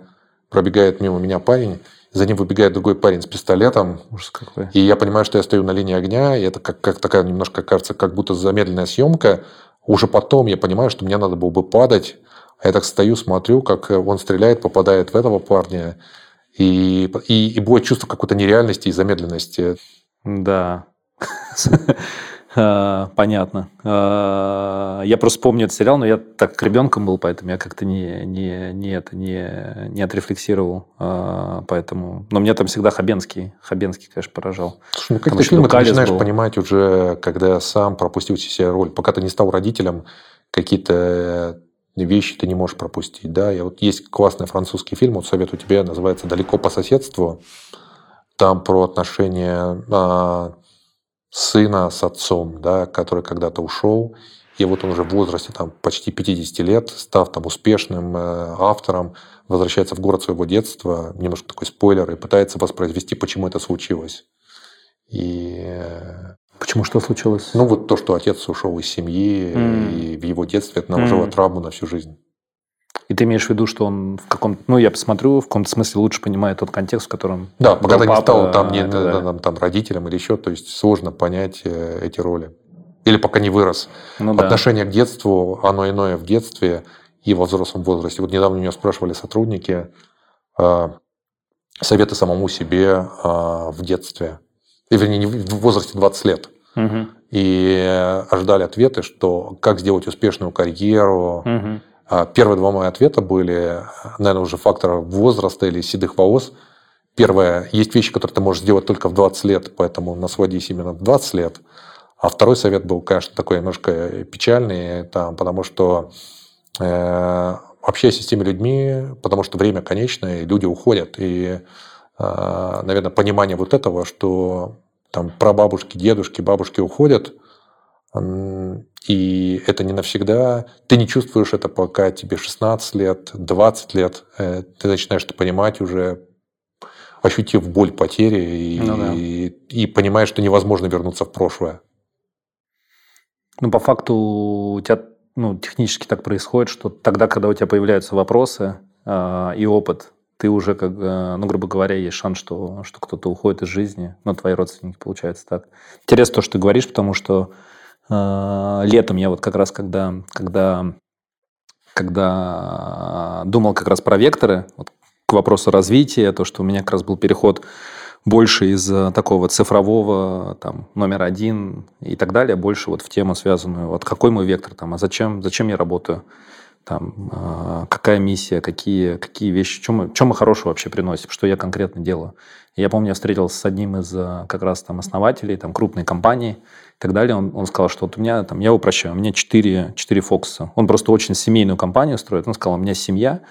пробегает мимо меня парень, за ним выбегает другой парень с пистолетом. Ужас какой. И я понимаю, что я стою на линии огня, и это как, как такая немножко кажется, как будто замедленная съемка. Уже потом я понимаю, что мне надо было бы падать. А я так стою, смотрю, как он стреляет, попадает в этого парня. И, и, и будет чувство какой-то нереальности и замедленности. Да. А, понятно. А, я просто помню этот сериал, но я так ребенком был, поэтому я как-то не, не, не, это, не, не отрефлексировал. А, поэтому... Но мне там всегда Хабенский, Хабенский, конечно, поражал. Слушай, ну как ты фильмы ты начинаешь был. понимать уже, когда сам пропустил себе роль. Пока ты не стал родителем, какие-то вещи ты не можешь пропустить. Да? И вот есть классный французский фильм, вот советую тебе, называется «Далеко по соседству». Там про отношения сына с отцом, да, который когда-то ушел, и вот он уже в возрасте там, почти 50 лет, став там успешным э, автором, возвращается в город своего детства, немножко такой спойлер, и пытается воспроизвести, почему это случилось. И... Э, почему что случилось? Ну, вот то, что отец ушел из семьи, mm. и в его детстве это наложило mm. травму на всю жизнь. И ты имеешь в виду, что он в каком-то, ну, я посмотрю, в каком-то смысле лучше понимает тот контекст, в котором... Да, пока ты не стал там, не, да. там, там родителем или еще, то есть сложно понять э, эти роли. Или пока не вырос. Ну, Отношение да. к детству, оно иное в детстве и во взрослом возрасте. Вот недавно меня спрашивали сотрудники э, советы самому себе э, в детстве. И, вернее, в возрасте 20 лет. Угу. И ожидали ответы, что как сделать успешную карьеру, угу первые два мои ответа были, наверное, уже фактора возраста или седых волос. Первое, есть вещи, которые ты можешь сделать только в 20 лет, поэтому насладись именно в 20 лет. А второй совет был, конечно, такой немножко печальный, там, потому что э, общайся с теми людьми, потому что время конечное, и люди уходят. И наверное, понимание вот этого, что там прабабушки, дедушки, бабушки уходят, и это не навсегда. Ты не чувствуешь это, пока тебе 16 лет, 20 лет. Э, ты начинаешь это понимать уже, ощутив боль потери и, ну, да. и, и понимаешь, что невозможно вернуться в прошлое. Ну, по факту у тебя ну, технически так происходит, что тогда, когда у тебя появляются вопросы э, и опыт, ты уже, как, э, ну, грубо говоря, есть шанс, что, что кто-то уходит из жизни, ну, твои родственники, получается так. Интересно то, что ты говоришь, потому что летом я вот как раз, когда, когда, когда думал как раз про векторы, вот, к вопросу развития, то, что у меня как раз был переход больше из э, такого цифрового, там, номер один и так далее, больше вот в тему связанную, вот какой мой вектор, там, а зачем, зачем я работаю, там, э, какая миссия, какие, какие вещи, чем мы, чем мы хорошего вообще приносим, что я конкретно делаю. я помню, я встретился с одним из э, как раз там основателей, там, крупной компании и так далее, он, он сказал, что вот у меня, там, я упрощаю, у меня четыре, четыре фокуса. Он просто очень семейную компанию строит, он сказал, у меня семья,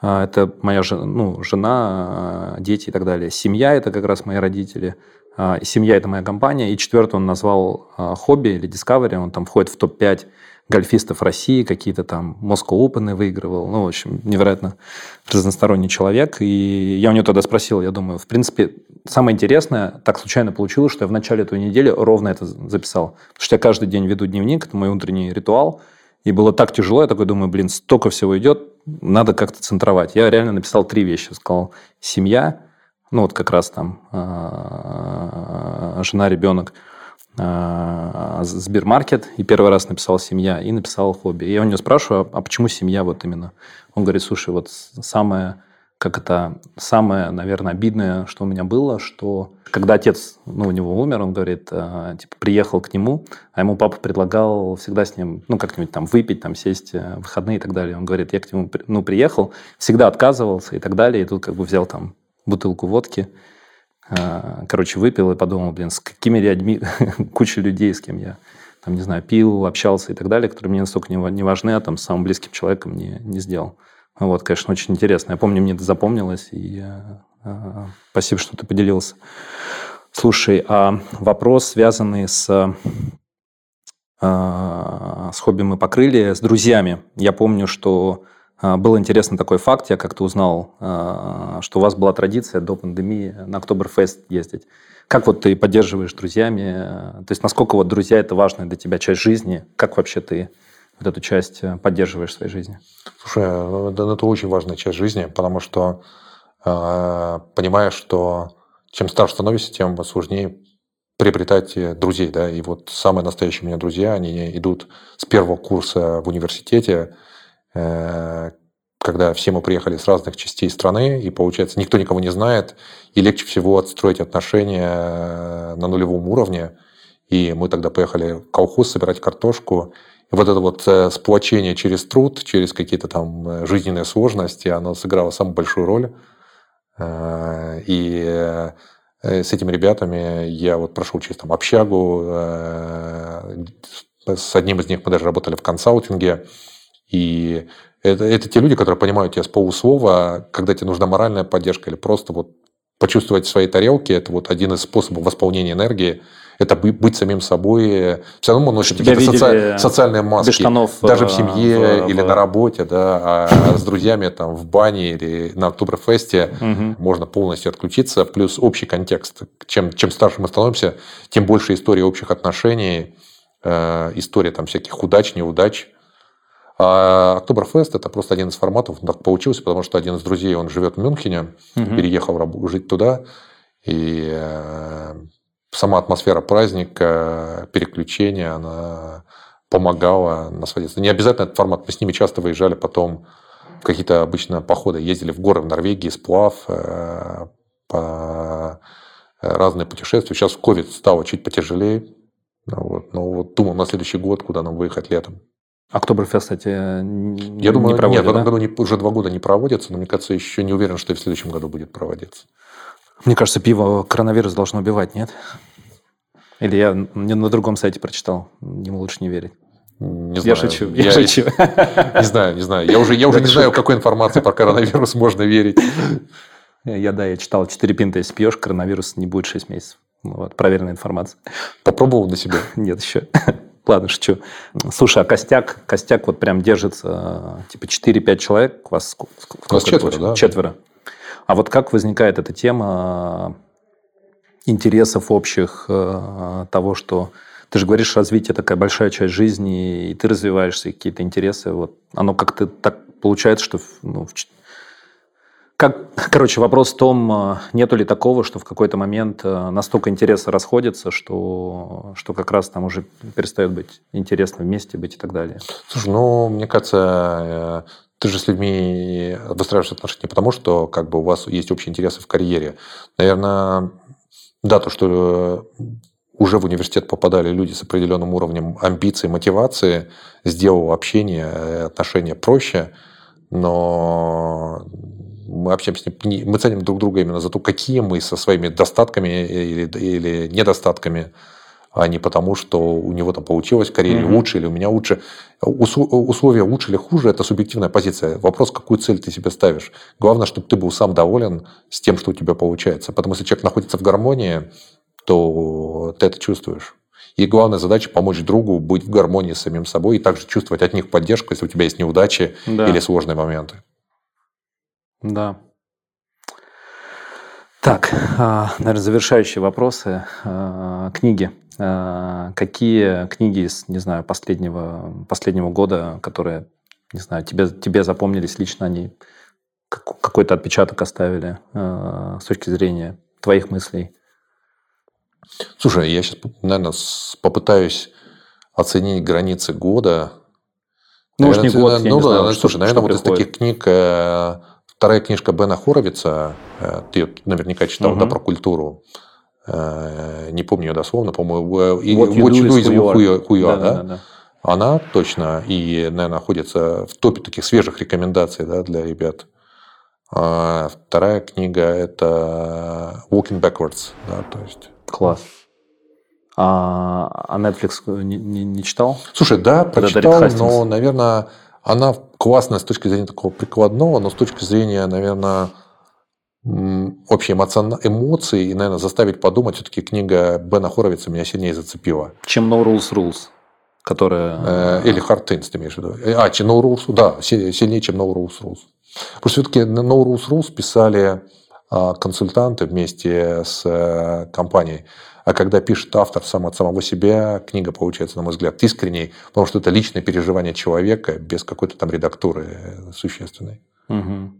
а, это моя ну, жена, а, дети и так далее. Семья – это как раз мои родители. А, семья – это моя компания. И четвертый он назвал хобби или Discovery. Он там входит в топ-5 гольфистов России, какие-то там Moscow Open выигрывал. Ну, в общем, невероятно разносторонний человек. И я у него тогда спросил, я думаю, в принципе, самое интересное, так случайно получилось, что я в начале этой недели ровно это записал. Потому что я каждый день веду дневник, это мой утренний ритуал – и было так тяжело, я такой думаю, блин, столько всего идет, надо как-то центровать. Я реально написал три вещи. Сказал, семья, ну вот как раз там а, жена, ребенок, Сбермаркет, и первый раз написал семья, и написал хобби. И я у него спрашиваю, а почему семья вот именно? Он говорит, слушай, вот самое как это самое, наверное, обидное, что у меня было, что когда отец, ну, у него умер, он говорит, э, типа, приехал к нему, а ему папа предлагал всегда с ним, ну, как-нибудь там выпить, там сесть э, в выходные и так далее. Он говорит, я к нему, ну, приехал, всегда отказывался и так далее, и тут как бы взял там бутылку водки, короче, выпил и подумал, блин, с какими людьми, куча людей, с кем я там, не знаю, пил, общался и так далее, которые мне настолько не, важны, а там с самым близким человеком не, не сделал. Вот, конечно, очень интересно. Я помню, мне это запомнилось, и э, спасибо, что ты поделился. Слушай, а вопрос, связанный с, э, с хобби мы покрыли, с друзьями. Я помню, что был интересный такой факт, я как-то узнал, э, что у вас была традиция до пандемии на Октоберфест ездить. Как вот ты поддерживаешь друзьями? То есть насколько вот друзья – это важная для тебя часть жизни? Как вообще ты вот эту часть э, поддерживаешь в своей жизни? Слушай, э, это, это очень важная часть жизни, потому что э, понимаешь, что чем старше становишься, тем сложнее приобретать э, друзей, да, и вот самые настоящие у меня друзья, они идут с первого курса в университете, когда все мы приехали с разных частей страны, и получается, никто никого не знает, и легче всего отстроить отношения на нулевом уровне, и мы тогда поехали в колхоз собирать картошку, вот это вот э, сплочение через труд, через какие-то там э, жизненные сложности, оно сыграло самую большую роль. Э, и с этими ребятами я вот прошел через там общагу, с одним из них мы даже работали в консалтинге, и это, это те люди, которые понимают тебя с полуслова, когда тебе нужна моральная поддержка или просто вот почувствовать свои тарелки, это вот один из способов восполнения энергии – это быть самим собой. Все равно мы носим какие-то соци... социальные маски. штанов даже в э, семье в, или в... на работе, да, а с друзьями там в бане или на Октоберфесте угу. можно полностью отключиться. Плюс общий контекст. Чем, чем старше мы становимся, тем больше истории общих отношений, э, история там всяких удач, неудач. А Октоберфест это просто один из форматов. Так получился, потому что один из друзей, он живет в Мюнхене, угу. переехал жить туда. И э, сама атмосфера праздника, переключения, она помогала насладиться. Не обязательно этот формат. Мы с ними часто выезжали потом в какие-то обычно походы. Ездили в горы в Норвегии, сплав, э, по разные путешествия. Сейчас в ковид стало чуть потяжелее. Ну вот. Но вот думал на следующий год, куда нам выехать летом. Октоберфест, кстати, Я думаю, не проводят, нет, в этом да? году не, уже два года не проводится, но мне кажется, еще не уверен, что и в следующем году будет проводиться. Мне кажется, пиво коронавирус должно убивать, нет? Или я на другом сайте прочитал, ему лучше не верить. Не знаю. Я шучу, я, я шучу. Не знаю, не знаю. Я уже, я уже не знаю, какой информации про коронавирус можно верить. Я, да, я читал, 4 пинта, если пьешь, коронавирус не будет 6 месяцев. Вот, проверенная информация. Попробовал на себе? Нет еще. Ладно, шучу. Слушай, а костяк, костяк вот прям держится, типа 4-5 человек, вас сколько? У нас четверо, да? Четверо. А вот как возникает эта тема интересов общих, э, того, что ты же говоришь, развитие такая большая часть жизни, и ты развиваешься, и какие-то интересы, вот оно как-то так получается, что ну, как, короче, вопрос в том, э, нету ли такого, что в какой-то момент э, настолько интересы расходятся, что, что как раз там уже перестает быть интересно вместе быть и так далее. Слушай, ну, мне кажется, э, ты же с людьми выстраиваешь отношения потому, что как бы у вас есть общие интересы в карьере. Наверное, да, то, что уже в университет попадали люди с определенным уровнем амбиций, мотивации, сделало общение, отношения проще, но мы общаемся, мы ценим друг друга именно за то, какие мы со своими достатками или, или недостатками, а не потому, что у него там получилось в карьере mm-hmm. лучше или у меня лучше. Условия лучше или хуже – это субъективная позиция. Вопрос, какую цель ты себе ставишь. Главное, чтобы ты был сам доволен с тем, что у тебя получается. Потому что если человек находится в гармонии, то ты это чувствуешь. И главная задача помочь другу быть в гармонии с самим собой и также чувствовать от них поддержку, если у тебя есть неудачи да. или сложные моменты. Да. Так, а, наверное, завершающие вопросы. А, книги. А, какие книги из, не знаю, последнего, последнего года, которые, не знаю, тебе, тебе запомнились лично, они какой-то отпечаток оставили с точки зрения твоих мыслей? Слушай, я сейчас, наверное, попытаюсь оценить границы года. Ну, уж не год, я ну, не знаю, слушай, что, наверное, что вот приходит? из таких книг э, вторая книжка Бена Хоровица, э, ты наверняка читал, угу. да, про культуру. Э, не помню ее дословно, по-моему, What You Do Is Who You Are, да? да? Она точно и, наверное, находится в топе таких свежих рекомендаций да, для ребят. А вторая книга – это Walking Backwards. Да, то есть Класс. А, а Netflix не, не, не читал? Слушай, да, прочитал, но, наверное, она классная с точки зрения такого прикладного, но с точки зрения, наверное, общей эмоцион... эмоции и, наверное, заставить подумать, все-таки книга Бена Хоровица меня сильнее зацепила. Чем No Rules Rules? Которая... Э, или Hard Things, ты имеешь в виду? Э, а, чем No Rules, да, сильнее, чем No Rules Rules. Потому что все-таки No Rules Rules писали а, консультанты вместе с э, компанией. А когда пишет автор сам от самого себя, книга получается, на мой взгляд, искренней, потому что это личное переживание человека без какой-то там редактуры э, существенной. Угу.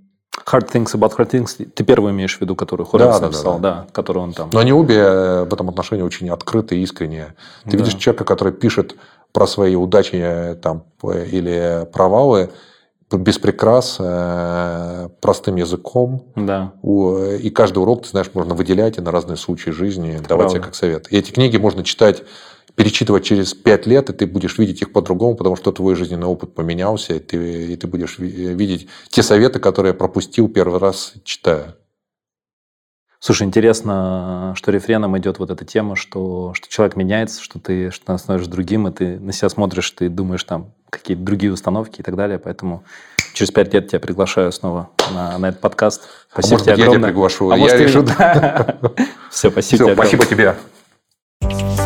Hard Things About Hard Things, ты первый имеешь в виду, который Хорвиц да, написал, да, да. да, который он там... Но они обе э, в этом отношении очень открытые и искренние. Ты да. видишь человека, который пишет про свои удачи там, или провалы, без прикрас, э, простым языком. Да. И каждый урок, ты знаешь, можно выделять и на разные случаи жизни давать тебе как совет. И эти книги можно читать, перечитывать через пять лет, и ты будешь видеть их по-другому, потому что твой жизненный опыт поменялся, и ты, и ты будешь видеть те советы, которые я пропустил первый раз, читая. Слушай, интересно, что рефреном идет вот эта тема, что, что человек меняется, что ты что становишься другим, и ты на себя смотришь, ты думаешь там какие-то другие установки и так далее. Поэтому через пять лет тебя приглашаю снова на, на этот подкаст. А спасибо а тебе огромное. Я тебя приглашу. А я решу. Все, спасибо Все, тебе. Спасибо тебе.